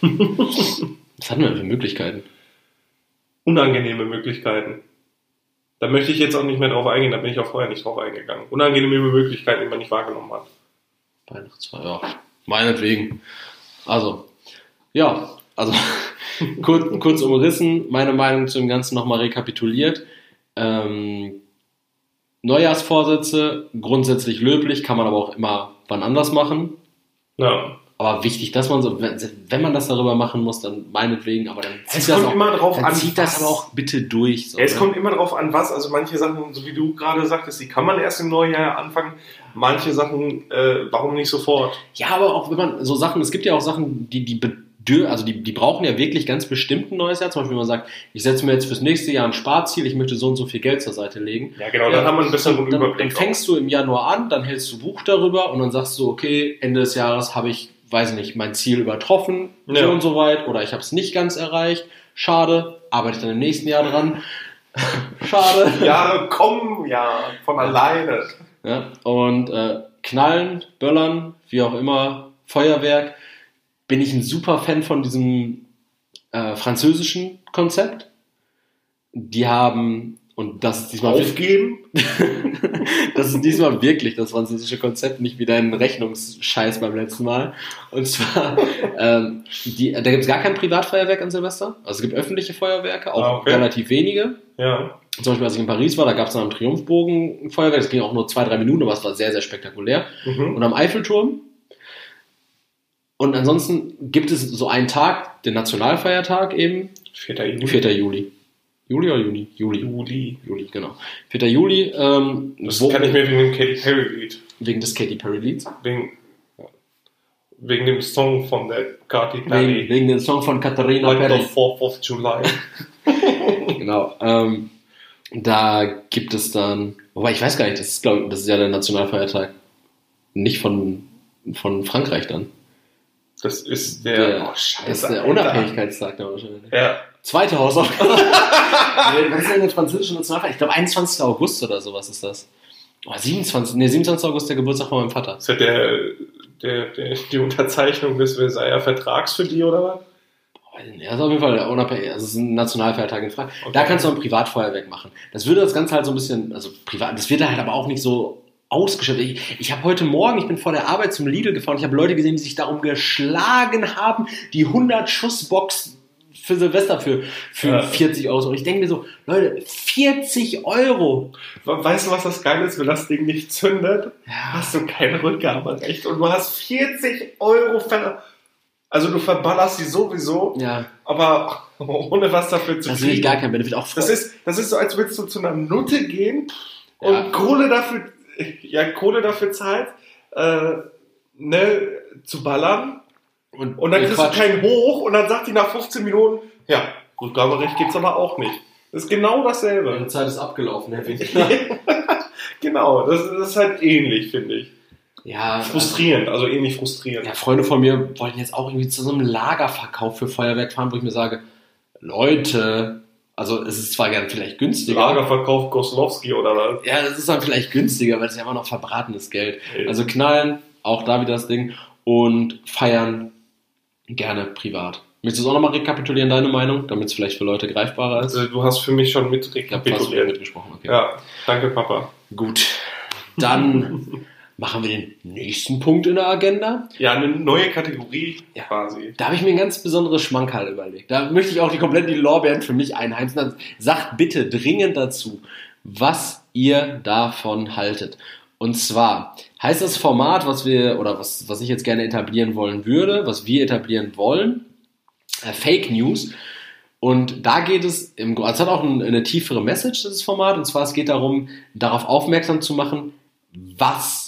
Was hatten wir für Möglichkeiten? Unangenehme Möglichkeiten. Da möchte ich jetzt auch nicht mehr drauf eingehen, da bin ich auch vorher nicht drauf eingegangen. Unangenehme Möglichkeiten, die man nicht wahrgenommen hat. Weihnachtsfeier, ja. Meinetwegen. Also, ja, also kurz, kurz umrissen, meine Meinung zu dem Ganzen nochmal rekapituliert. Ähm, Neujahrsvorsätze, grundsätzlich löblich, kann man aber auch immer wann anders machen. Ja. Aber wichtig, dass man so, wenn, wenn man das darüber machen muss, dann meinetwegen, aber dann zieht Es das kommt auch, immer drauf an, zieht das aber auch bitte durch. So, Es ne? kommt immer darauf an, was. Also manche Sachen, so wie du gerade sagtest, die kann man erst im neuen Jahr anfangen. Manche Sachen, äh, warum nicht sofort? Ja, aber auch wenn man so Sachen, es gibt ja auch Sachen, die, die bedür also die, die brauchen ja wirklich ganz bestimmt ein neues Jahr. Zum Beispiel, wenn man sagt, ich setze mir jetzt fürs nächste Jahr ein Sparziel, ich möchte so und so viel Geld zur Seite legen. Ja, genau, dann haben wir einen besseren dann, dann, Überblick. dann fängst du im Januar an, dann hältst du Buch darüber und dann sagst du, okay, Ende des Jahres habe ich, weiß ich nicht, mein Ziel übertroffen, Ja. so und so weit, oder ich habe es nicht ganz erreicht. Schade, arbeite ich dann im nächsten Jahr dran. Schade. Ja, komm, ja, von alleine. Ja, und äh, Knallen, Böllern, wie auch immer, Feuerwerk, bin ich ein super Fan von diesem äh, französischen Konzept. Die haben, und das ist diesmal Aufgeben? das ist diesmal wirklich das französische Konzept, nicht wie dein Rechnungsscheiß beim letzten Mal. Und zwar, ähm, die, da gibt es gar kein Privatfeuerwerk an Silvester. Also es gibt öffentliche Feuerwerke, auch Ah, okay. relativ wenige. Ja. Zum Beispiel, als ich in Paris war, da gab es dann am Triumphbogen ein Feuerwerk. Das ging auch nur zwei, drei Minuten, aber es war sehr, sehr spektakulär. Mhm. Und am Eiffelturm. Und ansonsten gibt es so einen Tag, den Nationalfeiertag eben, 4. Juli. 4. Juli. Juli oder Juni? Juli. Juli. Juli, genau. 4. Juli, ähm, Das wo- kann ich mir wegen dem Katy Perry Lied. wegen des Katy Perry Lieds. Wegen, wegen dem Song von der Katy Wegen, Perry. wegen dem Song von Katharina Perry. the 4th of July. Genau. Ähm, da gibt es dann, wobei ich weiß gar nicht, das ist, glaube das ist ja der Nationalfeiertag nicht von, von Frankreich dann. Das ist der, Der- oh, scheiße, Das ist der. Unabhängigkeitstag dann wahrscheinlich. Ja. Zweite Hausaufgabe. was ist denn der französische Nationalfeiertag? Ich glaube 21. August oder sowas ist das. Oh, 27. Nee, 27. August der Geburtstag von meinem Vater. Ist ja der, der, der, die Unterzeichnung des Versailler Vertrags für die, oder was? Ja, ist auf jeden Fall unabhängig. Also es ist ein Nationalfeiertag in Frankreich. Okay. Da kannst du ein Privatfeuerwerk machen. Das würde das Ganze halt so ein bisschen, also privat, das wird halt aber auch nicht so ausgeschöpft. Ich, ich habe heute Morgen, ich bin vor der Arbeit zum Lidl gefahren, ich habe Leute gesehen, die sich darum geschlagen haben, die 100 Schussbox für Silvester für, für Ja. 40 Euro. Und ich denke mir so, Leute, 40 Euro. Weißt du, was das Geile ist? Wenn das Ding nicht zündet, Ja. hast du kein Rückgaberecht und du hast 40 Euro ver... Also du verballerst die sowieso, Ja, aber ohne was dafür zu das will ich kriegen. gar kein Benefit. Auch Das ist, das ist so, als würdest du zu einer Nutte gehen und Ja. Kohle dafür, ja, Kohle dafür zahlt, äh, ne, zu ballern. und, Und dann kriegst Quatsch. du keinen hoch und dann sagt die nach 15 Minuten, ja, Rückgaberecht gibt's aber auch nicht. Das ist genau Ihre dasselbe. Zeit ist abgelaufen, Herr Winkler. genau, das, das ist halt ähnlich, finde ich. Ja, Frustrierend, also ähnlich frustrierend. Ja, Freunde von mir wollten jetzt auch irgendwie zu so einem Lagerverkauf für Feuerwerk fahren, wo ich mir sage, Leute, also es ist zwar gern vielleicht günstiger. Lagerverkauf Goslowski oder was? Ja, es ist dann vielleicht günstiger, weil es ist ja immer noch verbratenes Geld. Ja. Also knallen, auch da wieder das Ding. Und feiern gerne privat. Möchtest du es auch nochmal rekapitulieren, deine Meinung, damit es vielleicht für Leute greifbarer ist? Also, du hast für mich schon mit Ich habe fast rekapituliert. mitgesprochen, okay. Ja, danke Papa. Gut. Dann machen wir den nächsten Punkt in der Agenda. Ja, eine neue Kategorie Ja. quasi. Da habe ich mir ein ganz besonderes Schmankerl überlegt. Da möchte ich auch die komplett die Lorbeeren für mich einheimsen. Dann sagt bitte dringend dazu, was ihr davon haltet. Und zwar heißt das Format, was wir oder was, was ich jetzt gerne etablieren wollen würde, was wir etablieren wollen, äh, Fake News. Und da geht es im Grunde, es hat auch ein, eine tiefere Message, dieses Format. Und zwar, es geht darum, darauf aufmerksam zu machen, was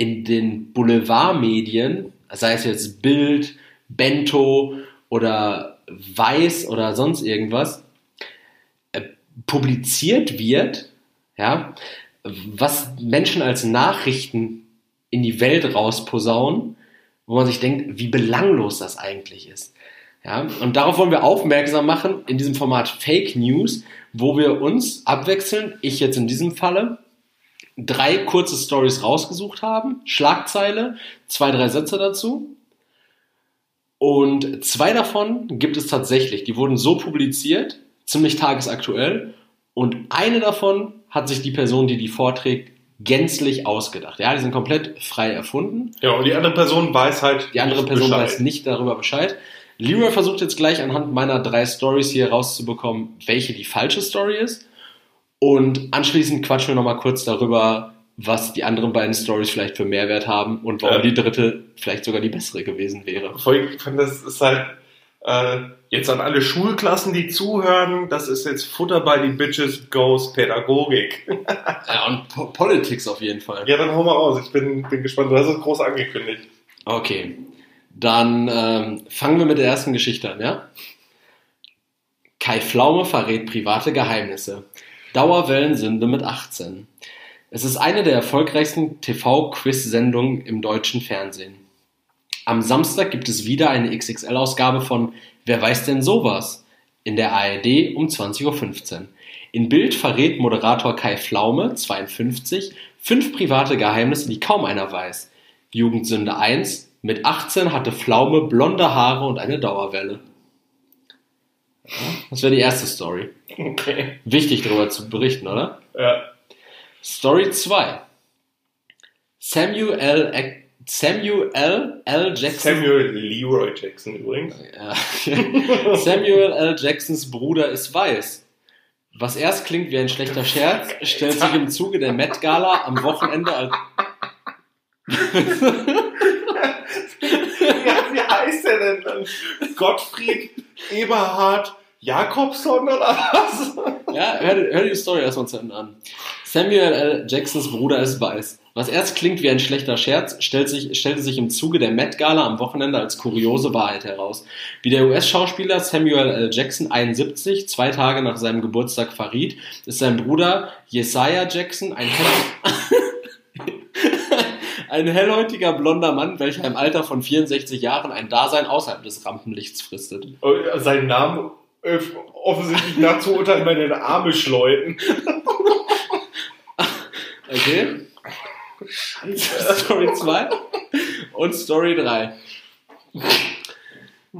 in den Boulevardmedien, sei es jetzt Bild, Bento oder Weiß oder sonst irgendwas, äh, publiziert wird, ja, was Menschen als Nachrichten in die Welt rausposaunen, wo man sich denkt, wie belanglos das eigentlich ist. Ja, und darauf wollen wir aufmerksam machen in diesem Format Fake News, wo wir uns abwechseln, ich jetzt in diesem Falle, drei kurze Stories rausgesucht haben, Schlagzeile, zwei, drei Sätze dazu. Und zwei davon gibt es tatsächlich, die wurden so publiziert, ziemlich tagesaktuell. Und eine davon hat sich die Person, die die vorträgt, gänzlich ausgedacht. Ja, die sind komplett frei erfunden. Ja, und die andere Person weiß halt. Die andere nicht Person Bescheid. weiß nicht darüber Bescheid. Leroy versucht jetzt gleich anhand meiner drei Stories hier rauszubekommen, welche die falsche Story ist. Und anschließend quatschen wir nochmal kurz darüber, was die anderen beiden Stories vielleicht für Mehrwert haben und warum Ja. die dritte vielleicht sogar die bessere gewesen wäre. Voll- das ist halt äh, jetzt an alle Schulklassen, die zuhören, das ist jetzt Futter bei die Bitches Goes Pädagogik. Ja, und po Politics auf jeden Fall. Ja, dann hau mal raus. Ich bin, bin gespannt. Du hast es groß angekündigt. Okay, dann ähm, fangen wir mit der ersten Geschichte an, ja? Kai Pflaume verrät private Geheimnisse. Dauerwellensünde mit 18. Es ist eine der erfolgreichsten TV-Quiz-Sendungen im deutschen Fernsehen. Am Samstag gibt es wieder eine XXL-Ausgabe von Wer weiß denn sowas? in der ARD um 20.15 Uhr. In Bild verrät Moderator Kai Pflaume, 52, fünf private Geheimnisse, die kaum einer weiß. Jugendsünde 1. Mit 18 hatte Pflaume blonde Haare und eine Dauerwelle. Das wäre die erste Story. Okay. Wichtig darüber zu berichten, oder? Ja. Story 2. Samuel L. Samuel L. Jackson. Samuel Leroy Jackson übrigens. Ja. Samuel L. Jacksons Bruder ist weiß. Was erst klingt wie ein schlechter Scherz, stellt sich im Zuge der Met Gala am Wochenende als ja, wie heißt der denn dann? Gottfried Eberhard Jakobson oder was? Ja, hör, hör die Story erstmal zu Ende an. Samuel L. Jacksons Bruder ist weiß. Was erst klingt wie ein schlechter Scherz, stellt sich, stellte sich im Zuge der Met Gala am Wochenende als kuriose Wahrheit heraus. Wie der US-Schauspieler Samuel L. Jackson 71 zwei Tage nach seinem Geburtstag verriet, ist sein Bruder Jesiah Jackson ein, ein hellhäutiger blonder Mann, welcher im Alter von 64 Jahren ein Dasein außerhalb des Rampenlichts fristet. Oh, Sein Name äh, offensichtlich nach zu urteilen bei den Amish-Leuten. Okay? Story 2 und Story 3.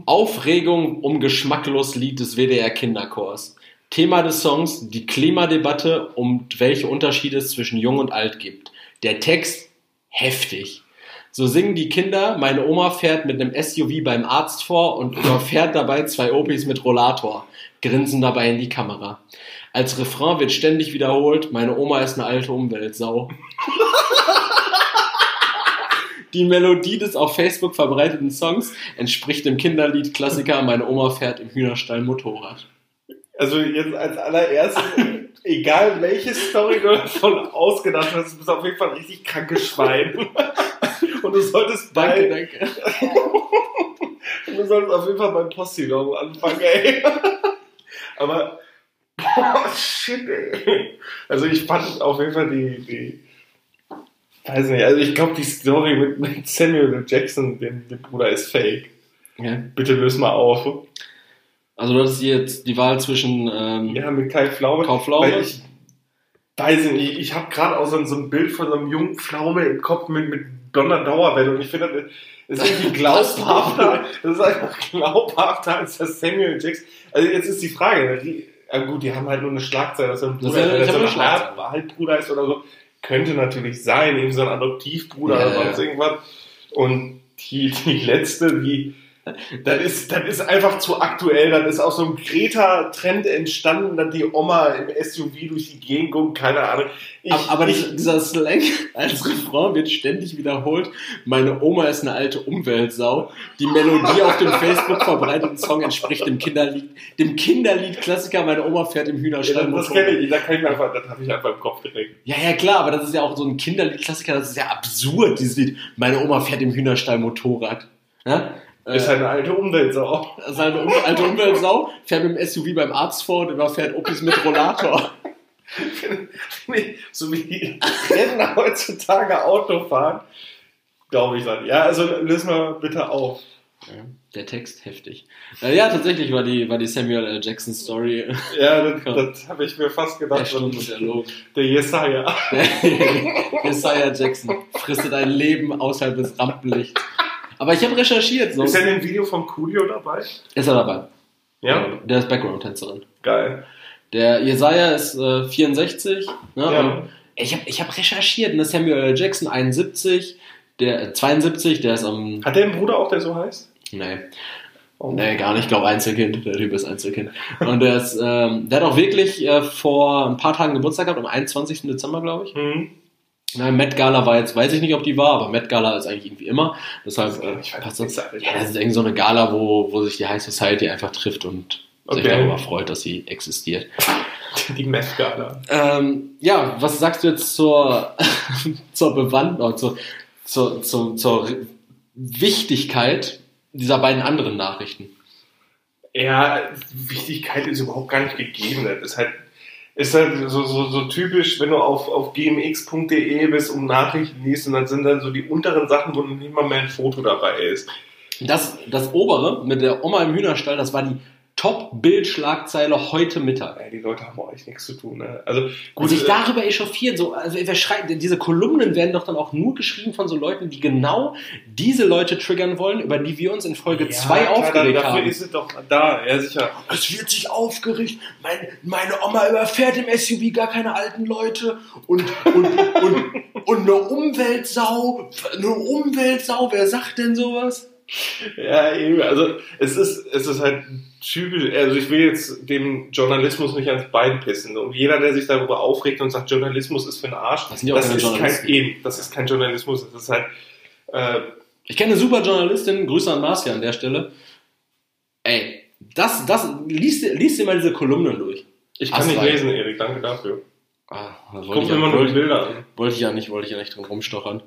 Aufregung um geschmacklos Lied des WDR Kinderchors. Thema des Songs die Klimadebatte und welche Unterschiede es zwischen Jung und Alt gibt. Der Text heftig. So singen die Kinder, meine Oma fährt mit einem SUV beim Arzt vor und überfährt dabei zwei Opis mit Rollator, grinsen dabei in die Kamera. Als Refrain wird ständig wiederholt, meine Oma ist eine alte Umweltsau. Die Melodie des auf Facebook verbreiteten Songs entspricht dem Kinderlied Klassiker Meine Oma fährt im Hühnerstall Motorrad. Also jetzt als allererstes, egal welche Story du davon ausgedacht hast, du bist auf jeden Fall ein richtig krankes Schwein. Und du solltest Danke, bei, danke. du solltest auf jeden Fall beim Postillon anfangen, ey. Aber, boah, shit, ey. Also ich fand auf jeden Fall die, die weiß nicht, also ich glaube die Story mit, mit Samuel. Jackson, dem, dem Bruder, ist fake. Ja. Bitte löse mal auf. Also das ist jetzt die Wahl zwischen ähm, Ja, mit Kai Pflaume. Kai Pflaume. Ich weiß nicht, ich habe gerade auch so, so ein Bild von so einem jungen Pflaume im Kopf mit, mit blonder Dauerwelle und ich finde, das ist irgendwie glaubhafter, das ist einfach glaubhafter als das Samuel Jackson. Also jetzt ist die Frage, die, gut, die haben halt nur eine Schlagzeile, dass er ein Das Bruder ja- ist, so eine ein Halbbruder ist oder so. Könnte natürlich sein, eben so ein Adoptivbruder Ja, oder sonst ja. irgendwas. Und die, die letzte, wie, das ist, das ist einfach zu aktuell. Das ist aus so einem Greta-Trend entstanden, dass die Oma im SUV durch die Gegend guckt, keine Ahnung. Ich, aber, aber ich, dieser Slang als Refrain wird ständig wiederholt. Meine Oma ist eine alte Umweltsau. Die Melodie auf dem Facebook verbreiteten Song entspricht dem Kinderlied, dem Kinderlied Klassiker Meine Oma fährt im ja, Hühnerstall das, das kenne ich, da kann ich einfach, das habe ich einfach im Kopf direkt. Ja, ja, klar, aber das ist ja auch so ein Kinderlied-Klassiker, das ist ja absurd, dieses Lied. Meine Oma fährt im Hühnerstall Motorrad. Ja? Ist Äh, halt eine alte Umweltsau. ist halt eine um alte Umweltsau, fährt mit dem SUV beim Arzt vor und überfährt Opis mit Rollator. So wie die Rentner heutzutage Auto fahren, glaube ich dann. Ja, also löse mal bitte auf. Der Text heftig. Äh, ja, tatsächlich war die, war die Samuel L. Jackson Story Ja, das, das habe ich mir fast der gedacht. Stunde ist erlogen. Der Jesaja. Jackson fristet ein Leben außerhalb des Rampenlichts. Aber ich habe recherchiert. So. Ist er in dem Video von Coolio dabei? Ist er dabei? Ja. Der ist Background-Tänzerin. Geil. Der Jesaja ist äh, 64. Ne? Ja. Ich habe ich hab recherchiert. Ne? Samuel L. Jackson 71. Der, äh, 72, der ist am. Hat der einen Bruder auch, der so heißt? Nee. Oh. Nee, gar nicht. Ich glaube Einzelkind. Der Typ ist Einzelkind. Und der ist, ähm, der hat auch wirklich äh, vor ein paar Tagen Geburtstag gehabt, am 21. Dezember, glaube ich. Hm. Nein, Met Gala war jetzt, weiß ich nicht, ob die war, aber Met Gala ist eigentlich irgendwie immer. Deshalb äh, Ich passt das. Ja, das ist irgendwie so eine Gala, wo, wo sich die High Society einfach trifft und sich Okay. darüber freut, dass sie existiert. Die Meth-Gala. Ähm, ja, was sagst du jetzt zur, zur Bewandtnis, zur, zur, zur, zur Wichtigkeit dieser beiden anderen Nachrichten? Ja, Wichtigkeit ist überhaupt gar nicht gegeben. Das ist halt, ist halt so, so, so typisch, wenn du auf, auf gmx.de bist und Nachrichten liest und dann sind dann so die unteren Sachen, wo nicht mal mehr ein Foto dabei ist. Das, das obere mit der Oma im Hühnerstall, das war die Top-Bild-Schlagzeile heute Mittag. Ey, die Leute haben auch echt nichts zu tun. Ne? Also Und gut, sich äh, darüber echauffieren, so, also wer schreibt, diese Kolumnen werden doch dann auch nur geschrieben von so Leuten, die genau diese Leute triggern wollen, über die wir uns in Folge 2 klar, aufgeregt dafür haben. ist es doch da, ja sicher. Es wird sich aufgeregt. Mein, meine Oma überfährt im SUV gar keine alten Leute und, und, und, und eine Umweltsau. Eine Umweltsau, wer sagt denn sowas? Ja, eben, also es ist, es ist halt typisch, also ich will jetzt dem Journalismus nicht ans Bein pissen. Und jeder, der sich darüber aufregt und sagt, Journalismus ist für den Arsch, Das keine ist kein, eben, das ist kein Journalismus, das ist halt, äh, Ich kenne eine super Journalistin, Grüße an Marcia an der Stelle. Ey, das, das, liest, dir- liest dir mal diese Kolumnen durch. ich kann Hast nicht lesen, Erik, danke dafür. Ah, das wollte Guck ich, ja, immer nur Bilder an. wollte ich ja nicht, wollte ich ja nicht drum rumstochern.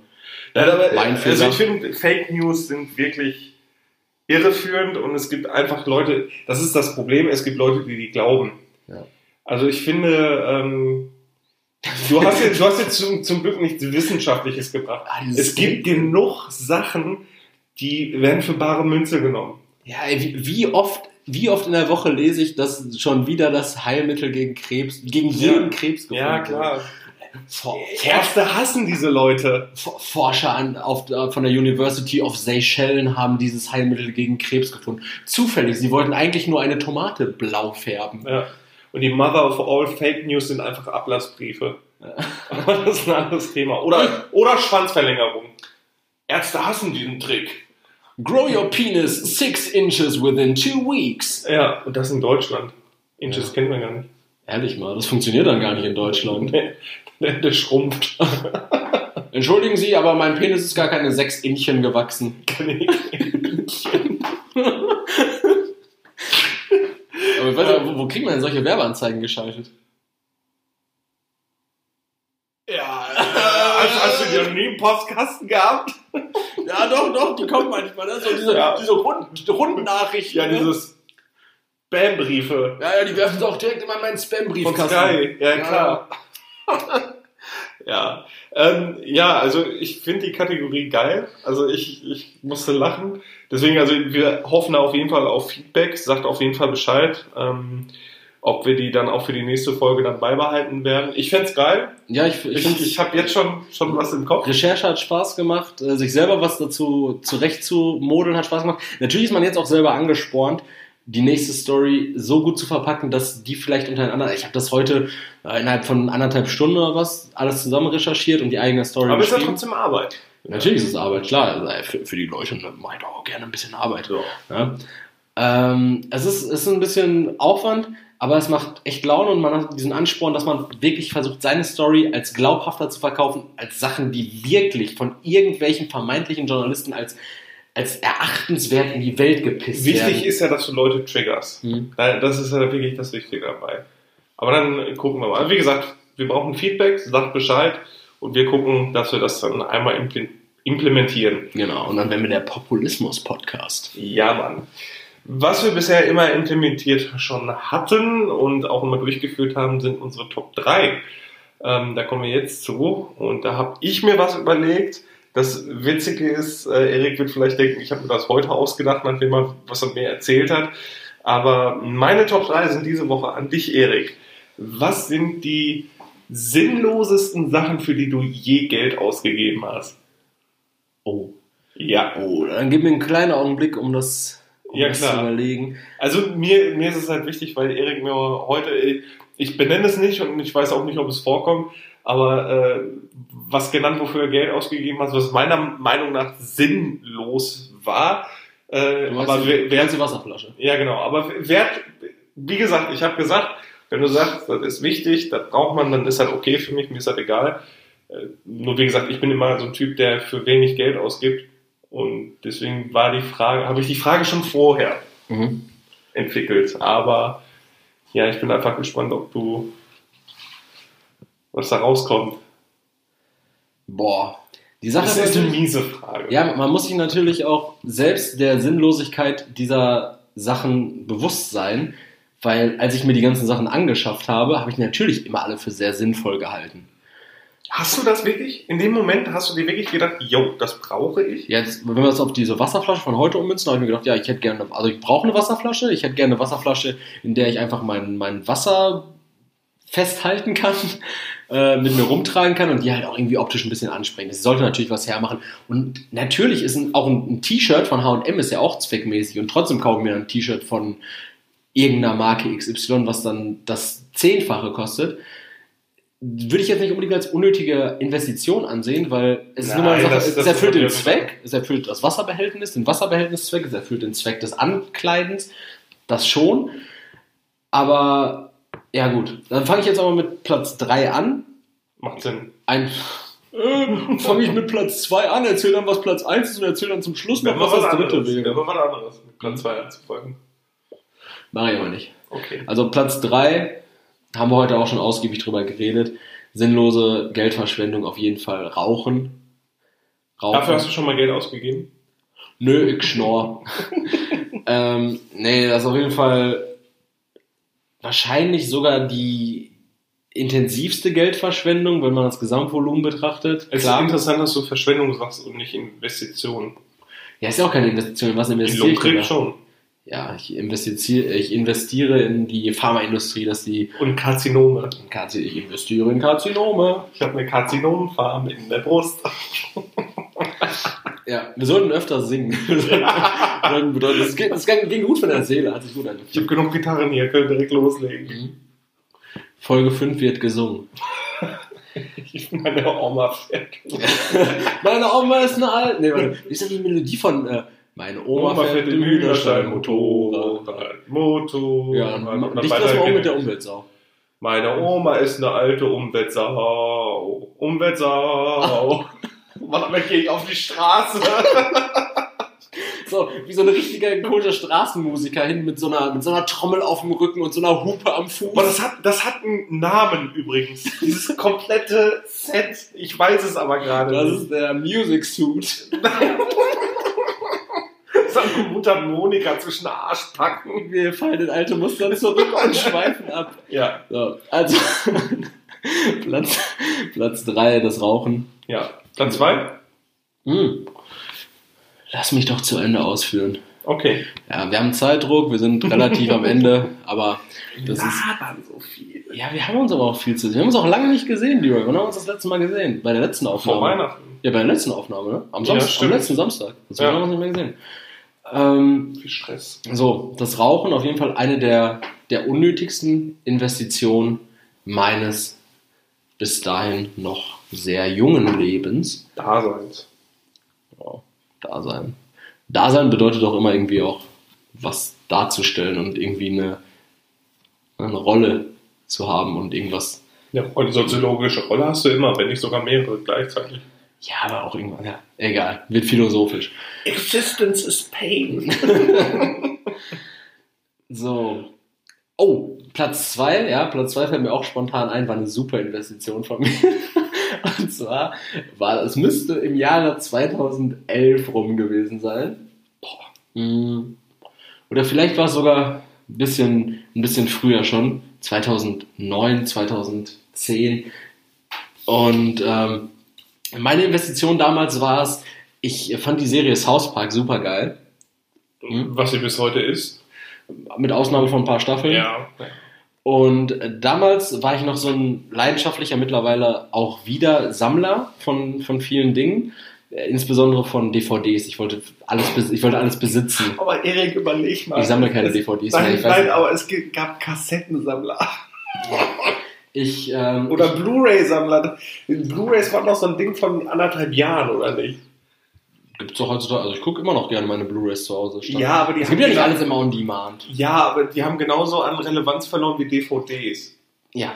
Ja, aber, Mein also Fehler. ich finde, Fake News sind wirklich irreführend und es gibt einfach Leute, das ist das Problem, es gibt Leute, die die glauben. Ja. Also ich finde, ähm, du hast jetzt, du hast jetzt zum, zum Glück nichts Wissenschaftliches gebracht. Dieses Es gibt genug Sachen, die werden für bare Münze genommen. Ja, wie, wie oft, wie oft in der Woche lese ich, dass schon wieder das Heilmittel gegen Krebs, gegen jeden Krebs gefunden Ja, wurde? klar. For, Ärzte hassen diese Leute. for, Forscher an, auf, äh, von der University of Seychellen haben dieses Heilmittel gegen Krebs gefunden. Zufällig, sie wollten eigentlich nur eine Tomate blau färben. Ja. Und die Mother of all Fake News sind einfach Ablassbriefe. Aber das ist ein anderes Thema. Oder, oder Schwanzverlängerung. Ärzte hassen diesen Trick. Grow your penis six inches within two weeks. Ja, und das in Deutschland. Inches Ja. kennt man gar nicht. Ehrlich mal, das funktioniert dann gar nicht in Deutschland. Der, der, der schrumpft. Entschuldigen Sie, aber mein Penis ist gar keine sechs Inchen gewachsen. Aber ich weiß nicht, wo, wo kriegt man denn solche Werbeanzeigen geschaltet? ja, hast, hast du die noch nie im Postkasten gehabt? Ja, doch, doch, die kommen manchmal. Ne? So diese, Ja. diese Rund, Rundnachrichten. Ja, ne? dieses Spam-Briefe ja, ja, die werfen sie auch direkt immer in meinen von Spam-Briefkasten. Sky. Ja, klar. Ja, ähm, ja, also ich finde die Kategorie geil. Also ich, ich musste lachen. Deswegen, also wir hoffen auf jeden Fall auf Feedback. Sagt auf jeden Fall Bescheid, ähm, ob wir die dann auch für die nächste Folge dann beibehalten werden. Ich fänd's geil. Ja, ich, ich Ich, finde, ich, habe jetzt schon, schon was im Kopf. Recherche hat Spaß gemacht, äh, sich selber was dazu zurecht zu modeln hat Spaß gemacht. Natürlich ist man jetzt auch selber angespornt, die nächste Story so gut zu verpacken, dass die vielleicht untereinander. Ich habe das heute äh, innerhalb von anderthalb Stunden oder was alles zusammen recherchiert und die eigene Story Aber es ist ja trotzdem Arbeit. Natürlich ist es Arbeit, klar. Also, äh, Für, für die Leute ne, mache ich auch gerne ein bisschen Arbeit. So. Ja. Ähm, es ist, es ist ein bisschen Aufwand, aber es macht echt Laune und man hat diesen Ansporn, dass man wirklich versucht, seine Story als glaubhafter zu verkaufen, als Sachen, die wirklich von irgendwelchen vermeintlichen Journalisten als, als erachtenswert in die Welt gepisst Wichtig werden. ist ja, dass du Leute triggerst. Hm. Da- Das ist ja wirklich das Wichtige dabei. Aber dann gucken wir mal. Also wie gesagt, wir brauchen Feedback, sagt Bescheid und wir gucken, dass wir das dann einmal impl- implementieren. Genau, und dann wären wir der Populismus-Podcast. Ja, Mann. Was wir bisher immer implementiert schon hatten und auch immer durchgeführt haben, sind unsere Top 3. Ähm, da kommen wir jetzt zu und da habe ich mir was überlegt. Das Witzige ist, äh, Erik wird vielleicht denken, ich habe mir das heute ausgedacht, nachdem er was er mir erzählt hat. Aber meine Top 3 sind diese Woche an dich, Erik. Was sind die sinnlosesten Sachen, für die du je Geld ausgegeben hast? Oh. Ja. Oh, dann gib mir einen kleinen Augenblick, um das, um Ja, das zu überlegen. Also mir, mir ist es halt wichtig, weil Erik mir heute, ich benenne es nicht und ich weiß auch nicht, ob es vorkommt, aber äh, was genannt, wofür er Geld ausgegeben hat, was meiner Meinung nach sinnlos war. Äh, Du aber die wer, ganze Wasserflasche. ja genau, aber wer, wie gesagt, ich habe gesagt, wenn du sagst, das ist wichtig, das braucht man, dann ist halt okay für mich, mir ist das egal. Äh, nur wie gesagt, ich bin immer so ein Typ, der für wenig Geld ausgibt. Und deswegen war die Frage, habe ich die Frage schon vorher Mhm. entwickelt. Aber ja, ich bin einfach gespannt, ob du was da rauskommt. Boah. Die Sache Das ist eine miese Frage. ja, man muss sich natürlich auch selbst der Sinnlosigkeit dieser Sachen bewusst sein, weil als ich mir die ganzen Sachen angeschafft habe, habe ich natürlich immer alle für sehr sinnvoll gehalten. Hast du das wirklich? In dem Moment hast du dir wirklich gedacht, yo, das brauche ich? Jetzt, wenn wir das auf diese Wasserflasche von heute ummünzen, habe ich mir gedacht, ja, ich hätte gerne, also ich brauche eine Wasserflasche, ich hätte gerne eine Wasserflasche, in der ich einfach mein, mein Wasser festhalten kann, äh, mit mir rumtragen kann und die halt auch irgendwie optisch ein bisschen ansprechen. Sie sollte natürlich was hermachen. Und natürlich ist ein, auch ein, ein T-Shirt von H&M ist ja auch zweckmäßig und trotzdem kaufe ich mir ein T-Shirt von irgendeiner Marke XY, was dann das Zehnfache kostet. Würde ich jetzt nicht unbedingt als unnötige Investition ansehen, weil es ist nur mal Sache, das- es das erfüllt den Zweck, es erfüllt das Wasserbehältnis, den Wasserbehältniszweck, es erfüllt den Zweck des Ankleidens, das schon. Aber ja gut, dann fange ich jetzt aber mit Platz 3 an. Macht Sinn. Ein äh, fange ich mit Platz 2 an, erzähl dann, was Platz 1 ist und erzähl dann zum Schluss noch, was was das dritte anderes. Wenn wäre. was anderes. Mit Plan 2 anzufolgen. Mach ich aber nicht. Okay. Also Platz 3 haben wir heute auch schon ausgiebig drüber geredet. Sinnlose Geldverschwendung auf jeden Fall. Rauchen. Rauchen. Dafür hast du schon mal Geld ausgegeben? Nö, ich schnorr. ähm, nee, das ist auf jeden Fall wahrscheinlich sogar die intensivste Geldverschwendung, wenn man das Gesamtvolumen betrachtet. Es ist interessant, dass du Verschwendung sagst und nicht Investition. Ja, ist ja auch keine Investition. In Was investiere ich denn schon. Ja, ich investiere, ich investiere in die Pharmaindustrie, dass die Und Karzinome. ich investiere in Karzinome. Ich habe eine Karzinomenfarm in der Brust. Ja, wir sollten öfter singen. Das, ging, das ging gut von der Seele, hat sich gut Ich habe angefühlt. genug Gitarren hier, können direkt loslegen. Mhm. Folge 5 wird gesungen. Meine Oma fährt. Meine Oma ist eine alte. Nee, warte. Wie ist denn die Melodie von äh, Meine Oma, fährt im Hühnerstall Motorrad? Motor. Ja, Und dann dicht das mal um mit der Umweltsau. Meine Oma ist eine alte Umweltsau. Umweltsau. Gehe ich auf die Straße. So, wie so ein richtiger komischer Straßenmusiker hin mit so, einer, mit so einer Trommel auf dem Rücken und so einer Hupe am Fuß. Aber das hat, das hat einen Namen übrigens. Dieses komplette Set. Ich weiß es aber gerade. Das ist der Music Suit. Mutter Monika zwischen Arsch packen. Wir fallen in alte Muster zurück und schweifen ab. Ja, So, also Platz, Platz 3, das Rauchen. ja. Platz zwei? Hm. Lass mich doch zu Ende ausführen. Okay. Ja, wir haben Zeitdruck, wir sind relativ am Ende, aber das ist. dann so viel. Ja, wir haben uns aber auch viel zu sehen. Wir haben uns auch lange nicht gesehen, Leroy. Wann haben wir uns das letzte Mal gesehen? Bei der letzten Aufnahme. Vor Weihnachten. Ja, bei der letzten Aufnahme, ne? Am, Ja, Samstag, am stimmt. letzten Samstag. Deswegen Ja. haben wir uns nicht mehr gesehen. Ähm, Viel Stress. so, das Rauchen auf jeden Fall eine der, der unnötigsten Investitionen meines bis dahin noch sehr jungen Lebens. Daseins. Ja, Dasein. Dasein bedeutet auch immer irgendwie auch was darzustellen und irgendwie eine, eine Rolle zu haben und irgendwas. Ja, und soziologische Rolle hast du immer, wenn nicht sogar mehrere gleichzeitig. Ja, aber auch irgendwann, ja, egal, wird philosophisch. Existence is pain. So. Oh, Platz 2, ja, Platz 2 fällt mir auch spontan ein, war eine super Investition von mir. Und zwar war, es müsste im Jahre 2011 rum gewesen sein. Boah. Mm. Oder vielleicht war es sogar ein bisschen, ein bisschen früher schon, 2009, 2010. Und ähm, meine Investition damals war es, ich fand die Serie South Park super geil. Hm? Was sie bis heute ist. mit Ausnahme von ein paar Staffeln. Ja. Und äh, damals war ich noch so ein leidenschaftlicher, mittlerweile auch wieder Sammler von, von vielen Dingen, äh, insbesondere von DVDs. Ich wollte alles, ich wollte alles besitzen. Aber Erik, überleg mal. Ich sammle keine Es- DVDs mehr. Nein, Ich, weiß nein, aber es gab Kassettensammler. ich, ähm, Oder Blu-ray-Sammler. Blu-rays waren doch so ein Ding von anderthalb Jahren, oder nicht? Gibt's doch heutzutage, also ich gucke immer noch gerne meine Blu-rays zu Hause. Stand. Ja, aber die es gibt ja nicht alles immer on demand. Ja, aber die haben genauso an Relevanz verloren wie DVDs. Ja.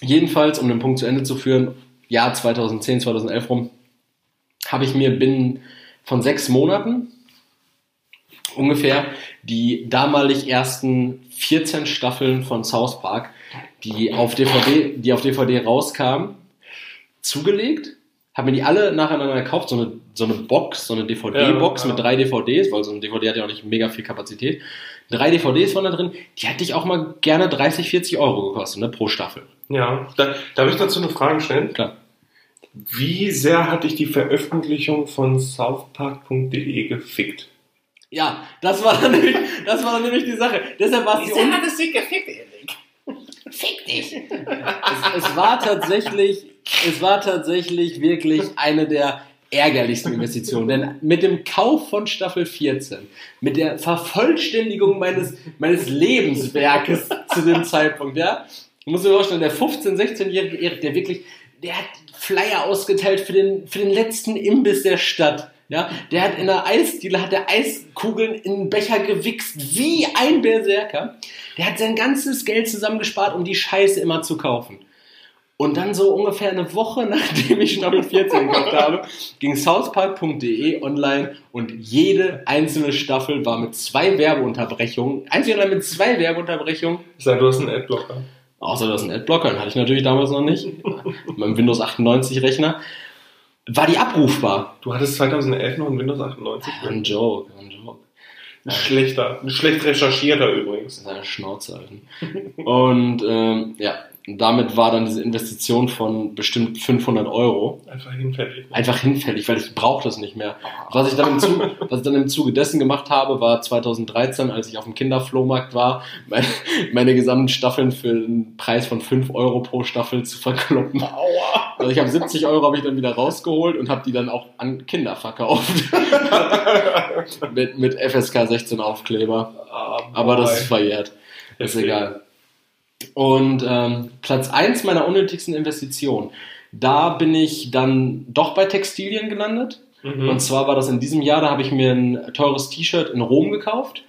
Jedenfalls, um den Punkt zu Ende zu führen, Jahr 2010, 2011 rum, habe ich mir binnen von sechs Monaten ungefähr die damalig ersten 14 Staffeln von South Park, die auf DVD, die auf DVD rauskamen, zugelegt, habe mir die alle nacheinander gekauft, so eine, so eine Box, so eine DVD-Box Ja, ja. mit drei DVDs, weil so eine DVD hat ja auch nicht mega viel Kapazität. Drei DVDs waren da drin, die hätte ich auch mal gerne 30, 40 Euro gekostet, ne, pro Staffel. Ja, da, darf ich dazu eine Frage stellen? Klar. Wie sehr hat dich die Veröffentlichung von southpark.de gefickt? Ja, das war dann nämlich, das war dann nämlich die Sache. Deshalb war es die un es dich gefickt, Erik? Fick dich. es, es war tatsächlich, es war tatsächlich wirklich eine der ärgerlichsten Investitionen. Denn mit dem Kauf von Staffel 14, mit der Vervollständigung meines, meines Lebenswerkes zu dem Zeitpunkt, ja, du musst dir vorstellen, der 15-, 16-jährige Erik, der wirklich, der hat Flyer ausgeteilt für den, für den letzten Imbiss der Stadt. Ja, der hat in der Eisdiele, hat der Eiskugeln in den Becher gewichst, wie ein Berserker. Der hat sein ganzes Geld zusammengespart, um die Scheiße immer zu kaufen. Und dann so ungefähr eine Woche, nachdem ich Staffel 14 gekauft habe, ging southpark.de online und jede einzelne Staffel war mit zwei Werbeunterbrechungen, einzig und allein mit zwei Werbeunterbrechungen, Sag, du hast einen Adblocker. außer das ist ein Adblocker, den hatte ich natürlich damals noch nicht, mit meinem Windows 98 Rechner, war die abrufbar. Du hattest 2011 noch ein Windows 98? Ein Joke, ein Joke. Ein schlechter, ein schlecht recherchierter übrigens. Seine Schnauze halten. Und ähm, ja, damit war dann diese Investition von bestimmt 500 Euro Einfach hinfällig. einfach hinfällig, weil ich brauche das nicht mehr. Was ich, dann im Zuge, was ich dann im Zuge dessen gemacht habe, war 2013, als ich auf dem Kinderflohmarkt war, meine, meine gesamten Staffeln für einen Preis von 5 Euro pro Staffel zu verkloppen. Aua! Also ich habe 70 Euro habe ich dann wieder rausgeholt und habe die dann auch an Kinder verkauft. mit, mit FSK 16 Aufkleber. Aber das ist verjährt. Ist egal. Und ähm, Platz 1 meiner unnötigsten Investitionen. Da bin ich dann doch bei Textilien gelandet. Mhm. Und zwar war das in diesem Jahr, da habe ich mir ein teures T-Shirt in Rom gekauft.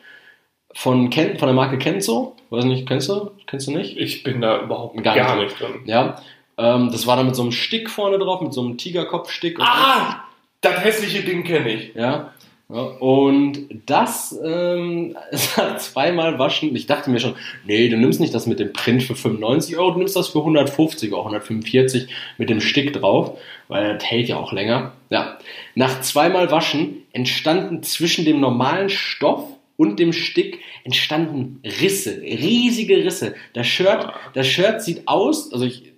Von, Ken, von der Marke Kenzo. Weiß nicht, kennst du? Kennst du nicht? Ich bin da überhaupt Gar gar, nicht. drin. Ja. Ähm, das war dann mit so einem Stick vorne drauf, mit so einem Tigerkopfstick. Ah! Das hässliche Ding kenne ich. Ja. Ja. Und das ähm, zweimal waschen. Ich dachte mir schon, nee, du nimmst nicht das mit dem Print für 95 Euro, du nimmst das für 150 Euro, 145 mit dem Stick drauf, weil das hält ja auch länger. Ja. Nach zweimal Waschen entstanden zwischen dem normalen Stoff und dem Stick entstanden Risse, riesige Risse. Das Shirt, das Shirt sieht aus, also ich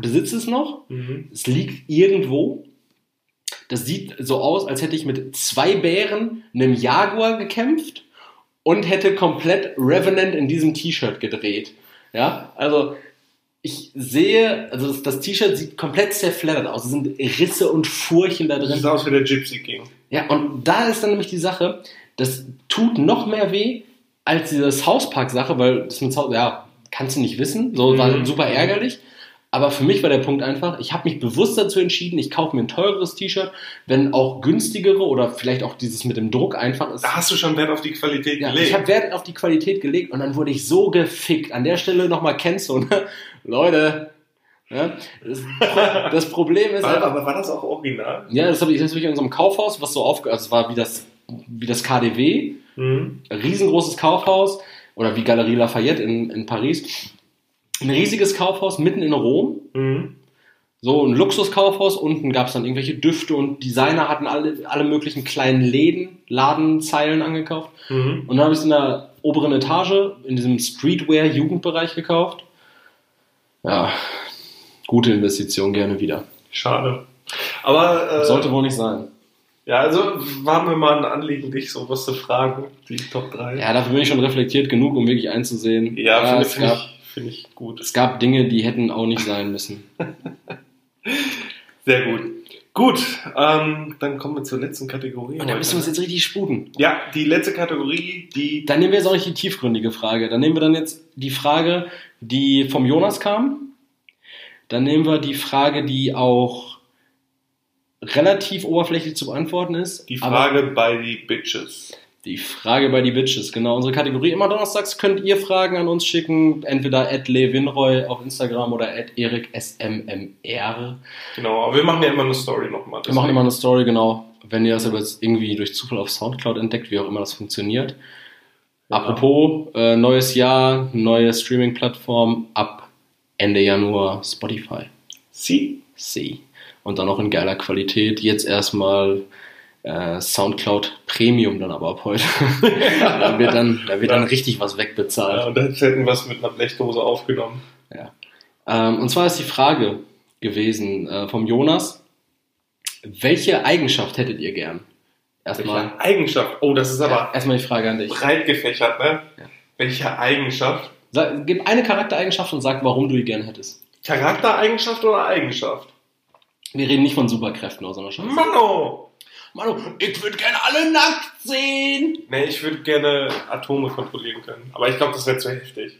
besitze es noch, Mhm. es liegt irgendwo. Das sieht so aus, als hätte ich mit zwei Bären, einem Jaguar gekämpft und hätte komplett Revenant in diesem T-Shirt gedreht. Ja, also ich sehe, also das, das T-Shirt sieht komplett zerfleddert aus. Es sind Risse und Furchen da drin. sieht aus wie der Gypsy King. Ja, und da ist dann nämlich die Sache, das tut noch mehr weh als diese Hauspark-Sache, weil das mit Haus, ja, kannst du nicht wissen, so war Mhm. super ärgerlich. Aber für mich war der Punkt einfach, ich habe mich bewusst dazu entschieden, ich kaufe mir ein teureres T-Shirt, wenn auch günstigere oder vielleicht auch dieses mit dem Druck einfach ist. Da hast du schon Wert auf die Qualität Ja, gelegt. ich habe Wert auf die Qualität gelegt und dann wurde ich so gefickt. An der Stelle nochmal kennst du, ne? Leute, ja, das, das Problem ist war, einfach, aber war das auch original? ja, das habe ich, das hab ich in unserem Kaufhaus, was so aufge... Also es war wie das, wie das KDW, Mhm. riesengroßes Kaufhaus, oder wie Galerie Lafayette in, in Paris. Ein riesiges Kaufhaus mitten in Rom. Mhm. So ein Luxuskaufhaus. Unten gab es dann irgendwelche Düfte und Designer hatten alle, alle möglichen kleinen Läden, Ladenzeilen angekauft. Mhm. Und dann habe ich es in der oberen Etage, in diesem Streetwear-Jugendbereich gekauft. Ja, gute Investition, gerne wieder. Schade. Aber äh, Sollte wohl nicht sein. ja, also war mir mal ein Anliegen, dich sowas zu fragen, die Top 3. Ja, dafür bin ich schon reflektiert genug, um wirklich einzusehen. Ja, finde es, find gab, ich, find ich gut. es gab Dinge, die hätten auch nicht sein müssen. Sehr gut. Gut, ähm, dann kommen wir zur letzten Kategorie. Und da müssen wir uns jetzt richtig sputen. ja, die letzte Kategorie, die Dann nehmen wir jetzt auch nicht die tiefgründige Frage. Dann nehmen wir dann jetzt die Frage, die vom Jonas kam. Dann nehmen wir die Frage, die auch relativ oberflächlich zu beantworten ist. Die Frage bei die Bitches. Die Frage bei die Bitches, genau. Unsere Kategorie immer donnerstags könnt ihr Fragen an uns schicken, entweder at Levinroy auf Instagram oder at ericsmmr. Genau, aber wir machen ja immer eine Story nochmal. Wir machen immer eine Story, genau. Wenn ihr das aber jetzt irgendwie durch Zufall auf Soundcloud entdeckt, wie auch immer das funktioniert. Ja. Apropos, äh, neues Jahr, neue Streaming-Plattform ab Ende Januar Spotify. Sie? C. Und dann auch in geiler Qualität. Jetzt erstmal äh, Soundcloud Premium dann aber ab heute. da wird dann, da wird dann Ja. richtig was wegbezahlt. Ja, und dann hätten wir was mit einer Blechdose aufgenommen. Ähm, und zwar ist die Frage gewesen äh, vom Jonas. Welche Eigenschaft hättet ihr gern? Erstmal, Welche Eigenschaft? Oh, das ist aber erstmal die Frage an dich. breit gefächert, ne? Ja. Welche Eigenschaft? Sag, gib eine Charaktereigenschaft und sag, warum du die gern hättest. Charaktereigenschaft oder Eigenschaft? Wir reden nicht von Superkräften oder so einer Scheiße. Mano! Manu, ich würde gerne alle nackt sehen. Nee, ich würde gerne Atome kontrollieren können. Aber ich glaube, das wäre zu heftig.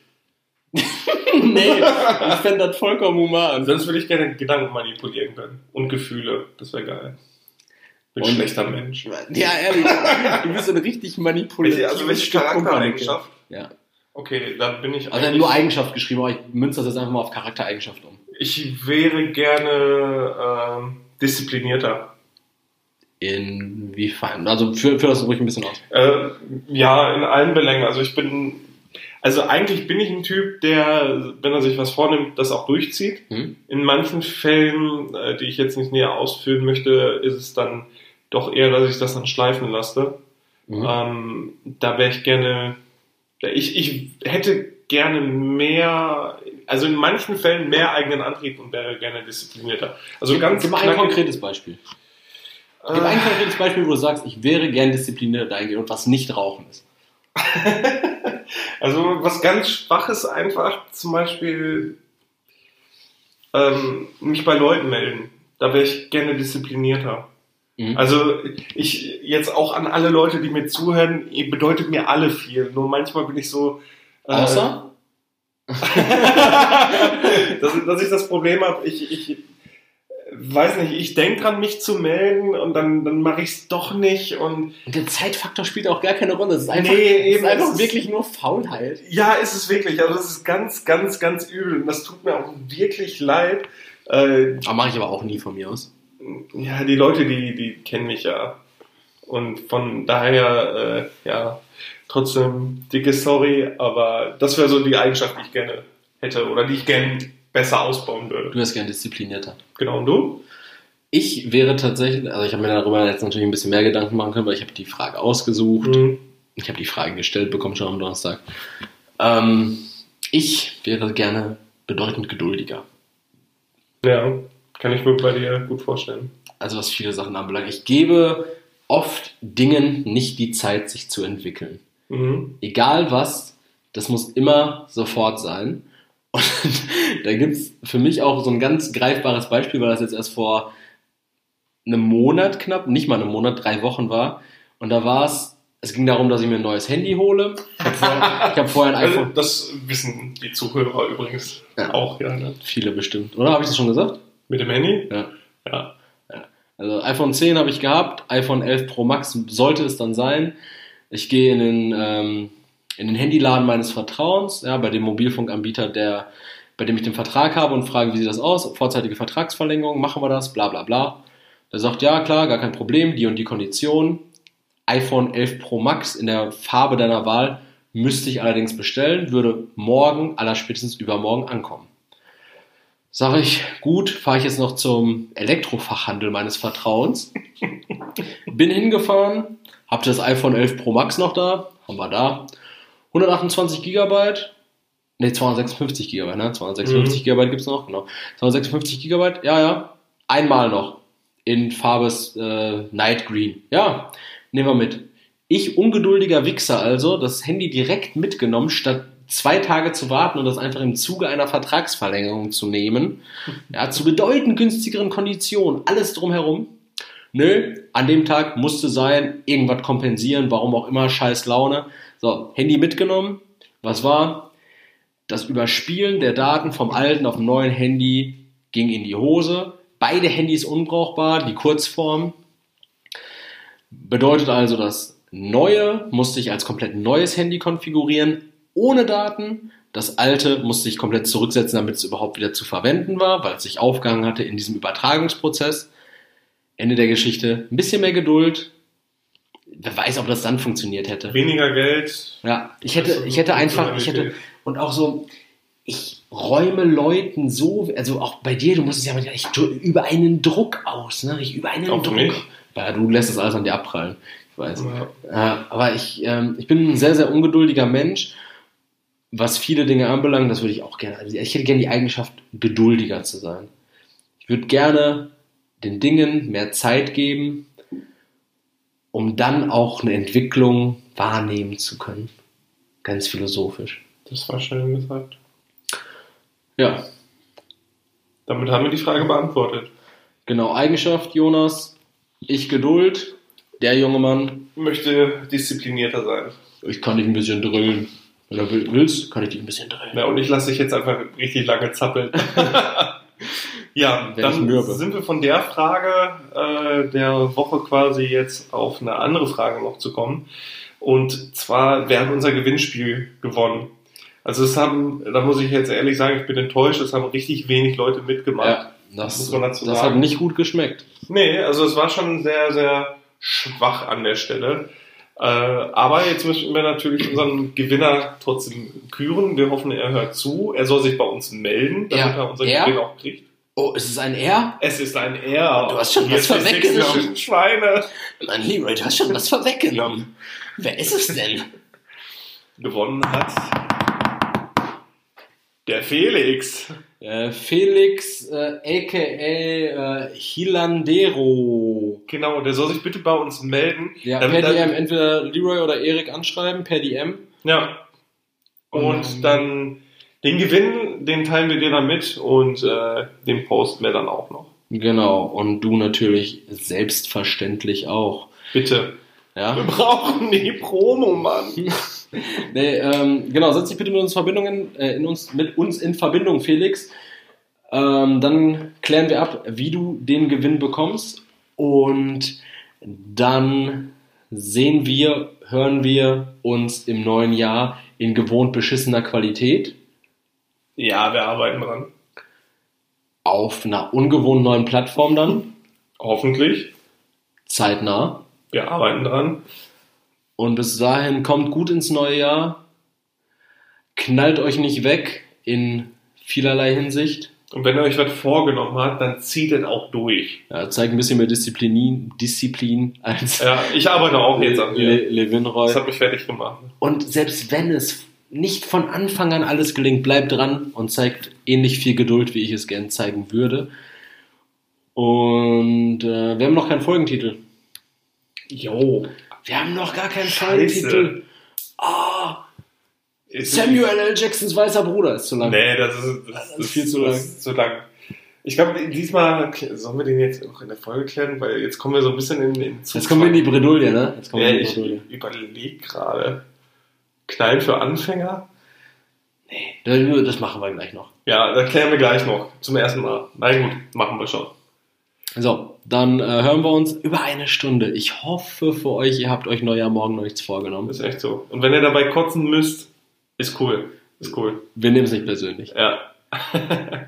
nee, ich fände das vollkommen human. Sonst würde ich gerne Gedanken manipulieren können. Und Gefühle. Das wäre geil. Bin ein schlechter Mensch. Ja, ehrlich. Du bist ein richtig manipulatives Welche, also welche Charaktereigenschaft? Ja. Okay, dann bin ich Also nur Eigenschaft geschrieben, aber ich münze das jetzt einfach mal auf Charaktereigenschaft um. Ich wäre gerne ähm, disziplinierter. Inwiefern? Also führ, führ das ruhig ein bisschen aus. Äh, ja, in allen Belängen. Also ich bin, also eigentlich bin ich ein Typ, der, wenn er sich was vornimmt, das auch durchzieht. Hm? In manchen Fällen, äh, die ich jetzt nicht näher ausführen möchte, ist es dann doch eher, dass ich das dann schleifen lasse. Mhm. Ähm, da wäre ich gerne, ich, ich hätte gerne mehr, also in manchen Fällen mehr eigenen Antrieb und wäre gerne disziplinierter. Also ganz gib mal ein konkretes Beispiel. Gib ein konkretes Beispiel, wo du sagst, ich wäre gern diszipliniert dahingehend und was nicht Rauchen ist. Also was ganz Schwaches einfach, zum Beispiel ähm, mich bei Leuten melden. Da wäre ich gerne disziplinierter. Mhm. Also ich jetzt auch an alle Leute, die mir zuhören, ihr bedeutet mir alle viel. Nur manchmal bin ich so. äh, Außer? dass, dass ich das Problem habe, ich, ich weiß nicht, ich denke dran, mich zu melden und dann, dann mache ich es doch nicht und Und der Zeitfaktor spielt auch gar keine Rolle. Es ist einfach, Nee, es ist eben, einfach es ist- wirklich nur Faulheit. ja, ist es wirklich. Also das ist ganz, ganz, ganz übel und das tut mir auch wirklich leid. Äh, Aber mache ich aber auch nie von mir aus. ja, die Leute, die, die kennen mich ja. Und von daher, äh, ja, trotzdem dicke Sorry, aber das wäre so die Eigenschaft, die ich gerne hätte oder die ich gerne besser ausbauen würde. Du wärst gern disziplinierter. Genau, und du? Ich wäre tatsächlich, also ich habe mir darüber jetzt natürlich ein bisschen mehr Gedanken machen können, weil ich habe die Frage ausgesucht. Mhm. Ich habe die Frage gestellt bekommen schon am Donnerstag. Ähm, ich wäre gerne bedeutend geduldiger. Ja, kann ich mir bei dir gut vorstellen. Also was viele Sachen anbelangt. Ich gebe oft Dingen nicht die Zeit, sich zu entwickeln. Mhm. Egal was, das muss immer sofort sein. Und da gibt's für mich auch so ein ganz greifbares Beispiel, weil das jetzt erst vor einem Monat knapp, nicht mal einem Monat, drei Wochen war. Und da war es, es ging darum, dass ich mir ein neues Handy hole. Ich habe vorher, ich hab vorher ein Also, iPhone. das wissen die Zuhörer übrigens Ja. auch, ja. Ne? Viele bestimmt. Oder habe ich das schon gesagt? Mit dem Handy? Ja. Ja. Also iPhone 10 habe ich gehabt, iPhone 11 Pro Max sollte es dann sein. Ich gehe in den, ähm, in den Handyladen meines Vertrauens, ja, bei dem Mobilfunkanbieter, der, bei dem ich den Vertrag habe und frage, wie sieht das aus? Vorzeitige Vertragsverlängerung, machen wir das, bla bla bla. Der sagt, ja klar, gar kein Problem, die und die Kondition. iPhone 11 Pro Max in der Farbe deiner Wahl müsste ich allerdings bestellen, würde morgen, allerspätestens übermorgen ankommen. Sage ich, gut, fahre ich jetzt noch zum Elektrofachhandel meines Vertrauens. Bin hingefahren, habe das iPhone 11 Pro Max noch da, haben wir da. 128 Gigabyte, ne 256 Gigabyte, ne? 256 Mhm. Gigabyte gibt's noch, genau. 256 Gigabyte, ja, ja. Einmal noch in Farbe äh, Night Green. Ja, nehmen wir mit. Ich, ungeduldiger Wichser also, das Handy direkt mitgenommen, statt zwei Tage zu warten und das einfach im Zuge einer Vertragsverlängerung zu nehmen. Ja, zu bedeutend günstigeren Konditionen, alles drumherum. Nö, an dem Tag musste sein, irgendwas kompensieren, warum auch immer, scheiß Laune. So, Handy mitgenommen. Was war? Das Überspielen der Daten vom alten auf dem neuen Handy ging in die Hose. Beide Handys unbrauchbar, die Kurzform. Bedeutet also, das neue musste ich als komplett neues Handy konfigurieren, ohne Daten. Das alte musste ich komplett zurücksetzen, damit es überhaupt wieder zu verwenden war, weil es sich aufgehangen hatte in diesem Übertragungsprozess. Ende der Geschichte. Ein bisschen mehr Geduld. Wer weiß, ob das dann funktioniert hätte. Weniger Geld. Ja, ich hätte, ich hätte einfach, ich hätte, und auch so, ich räume Leuten so, also auch bei dir, du musst es ja mal, ich über einen Druck aus, ne? Ich über einen Auch Druck. Ja, du lässt das alles an dir abprallen. Ich weiß. Ja. Aber ich, ähm, ich bin ein sehr, sehr ungeduldiger Mensch. Was viele Dinge anbelangt, das würde ich auch gerne. Also ich hätte gerne die Eigenschaft, geduldiger zu sein. Ich würde gerne den Dingen mehr Zeit geben, um dann auch eine Entwicklung wahrnehmen zu können. Ganz philosophisch. Das war schön gesagt. Ja, Damit haben wir die Frage beantwortet. genau. Eigenschaft, Jonas. Ich Geduld. Der junge Mann. Möchte disziplinierter sein. Ich kann dich ein bisschen drillen. Wenn du will- willst, kann ich dich ein bisschen drillen. Ja, und ich lasse dich jetzt einfach richtig lange zappeln. ja, dann sind wir von der Frage äh, der Woche quasi jetzt auf eine andere Frage noch zu kommen. Und zwar, wer hat unser Gewinnspiel gewonnen? Also es haben, da muss ich jetzt ehrlich sagen, ich bin enttäuscht, es haben richtig wenig Leute mitgemacht. Ja, das, das sagen. hat nicht gut geschmeckt. Nee, also es war schon sehr, sehr schwach an der Stelle. Äh, aber jetzt müssen wir natürlich unseren Gewinner trotzdem küren. Wir hoffen, er hört zu. Er soll sich bei uns melden, damit Ja. er unseren Er? Gewinn auch kriegt. Oh, ist es ein R? Es ist ein Er. Du hast schon Hier was vorweggenommen. Schweine. Mein Leroy, du hast schon was vorweggenommen. Wer ist es denn? Gewonnen hat der Felix. Äh, Felix, äh, a.k.a. Äh, Hilandero. Genau, der soll sich bitte bei uns melden. Ja, per er- DM entweder Leroy oder Erik anschreiben, per DM. Ja. Und Ähm. dann den Gewinn, den teilen wir dir dann mit und äh, den posten wir dann auch noch. Genau, und du natürlich selbstverständlich auch. Bitte. Ja? Wir brauchen die Promo, Mann. Nee, ähm, genau, setz dich bitte mit uns, Verbindungen, äh, in uns, mit uns in Verbindung, Felix. Ähm, dann klären wir ab, wie du den Gewinn bekommst. Und dann sehen wir, hören wir uns im neuen Jahr in gewohnt beschissener Qualität Ja, wir arbeiten dran. auf einer ungewohnt neuen Plattform dann, Hoffentlich. zeitnah. Wir arbeiten dran. Und bis dahin kommt gut ins neue Jahr. Knallt euch nicht weg in vielerlei Hinsicht. Und wenn ihr euch was vorgenommen habt, dann zieht es auch durch. Ja, zeigt ein bisschen mehr Disziplin, Disziplin als Ja, ich arbeite auch jetzt an mir. Le Levinroy. Das hat mich fertig gemacht. Und selbst wenn es nicht von Anfang an alles gelingt, bleibt dran und zeigt ähnlich viel Geduld, wie ich es gern zeigen würde. Und äh, wir haben noch keinen Folgentitel. Jo. Wir haben noch gar keinen Scheiße. Folgentitel. Ah, Samuel L. Jacksons weißer Bruder ist zu lang. Nee, das ist, das ist viel zu das lang. zu lang. Ich glaube, diesmal sollen wir den jetzt noch in der Folge klären, weil jetzt kommen wir so ein bisschen in den Jetzt kommen wir in die Bredouille, ne? Jetzt kommen Ja, wir in die ich Bredouille. überlege gerade. Knallen für Anfänger? Nee, das das machen wir gleich noch. Ja, das klären wir gleich noch. Zum ersten Mal. Na gut, machen wir schon. So, dann äh, hören wir uns über eine Stunde. Ich hoffe für euch, ihr habt euch Neujahr morgen noch nichts vorgenommen. Ist echt so. Und wenn ihr dabei kotzen müsst, ist cool. Ist cool. Wir nehmen es nicht persönlich. Ja.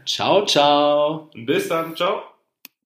Ciao, ciao. Bis dann. Ciao.